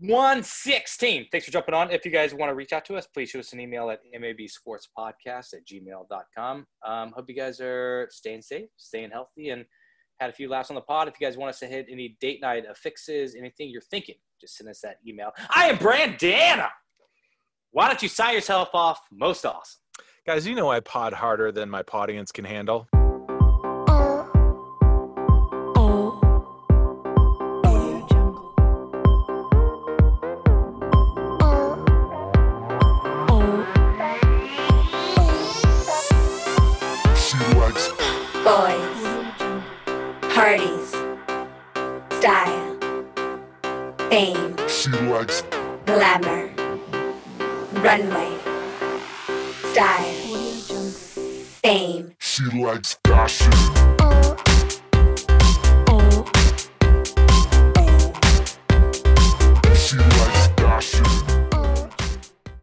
116. Thanks for jumping on. If you guys want to reach out to us, please shoot us an email at mabsportspodcast at gmail.com. Um, hope you guys are staying safe, staying healthy, and had a few laughs on the pod. If you guys want us to hit any date night affixes, anything you're thinking, just send us that email. I am Brandana. Why don't you sign yourself off? Most awesome. Guys, you know I pod harder than my audience can handle. Glamour, runway, style, fame. She likes fashion.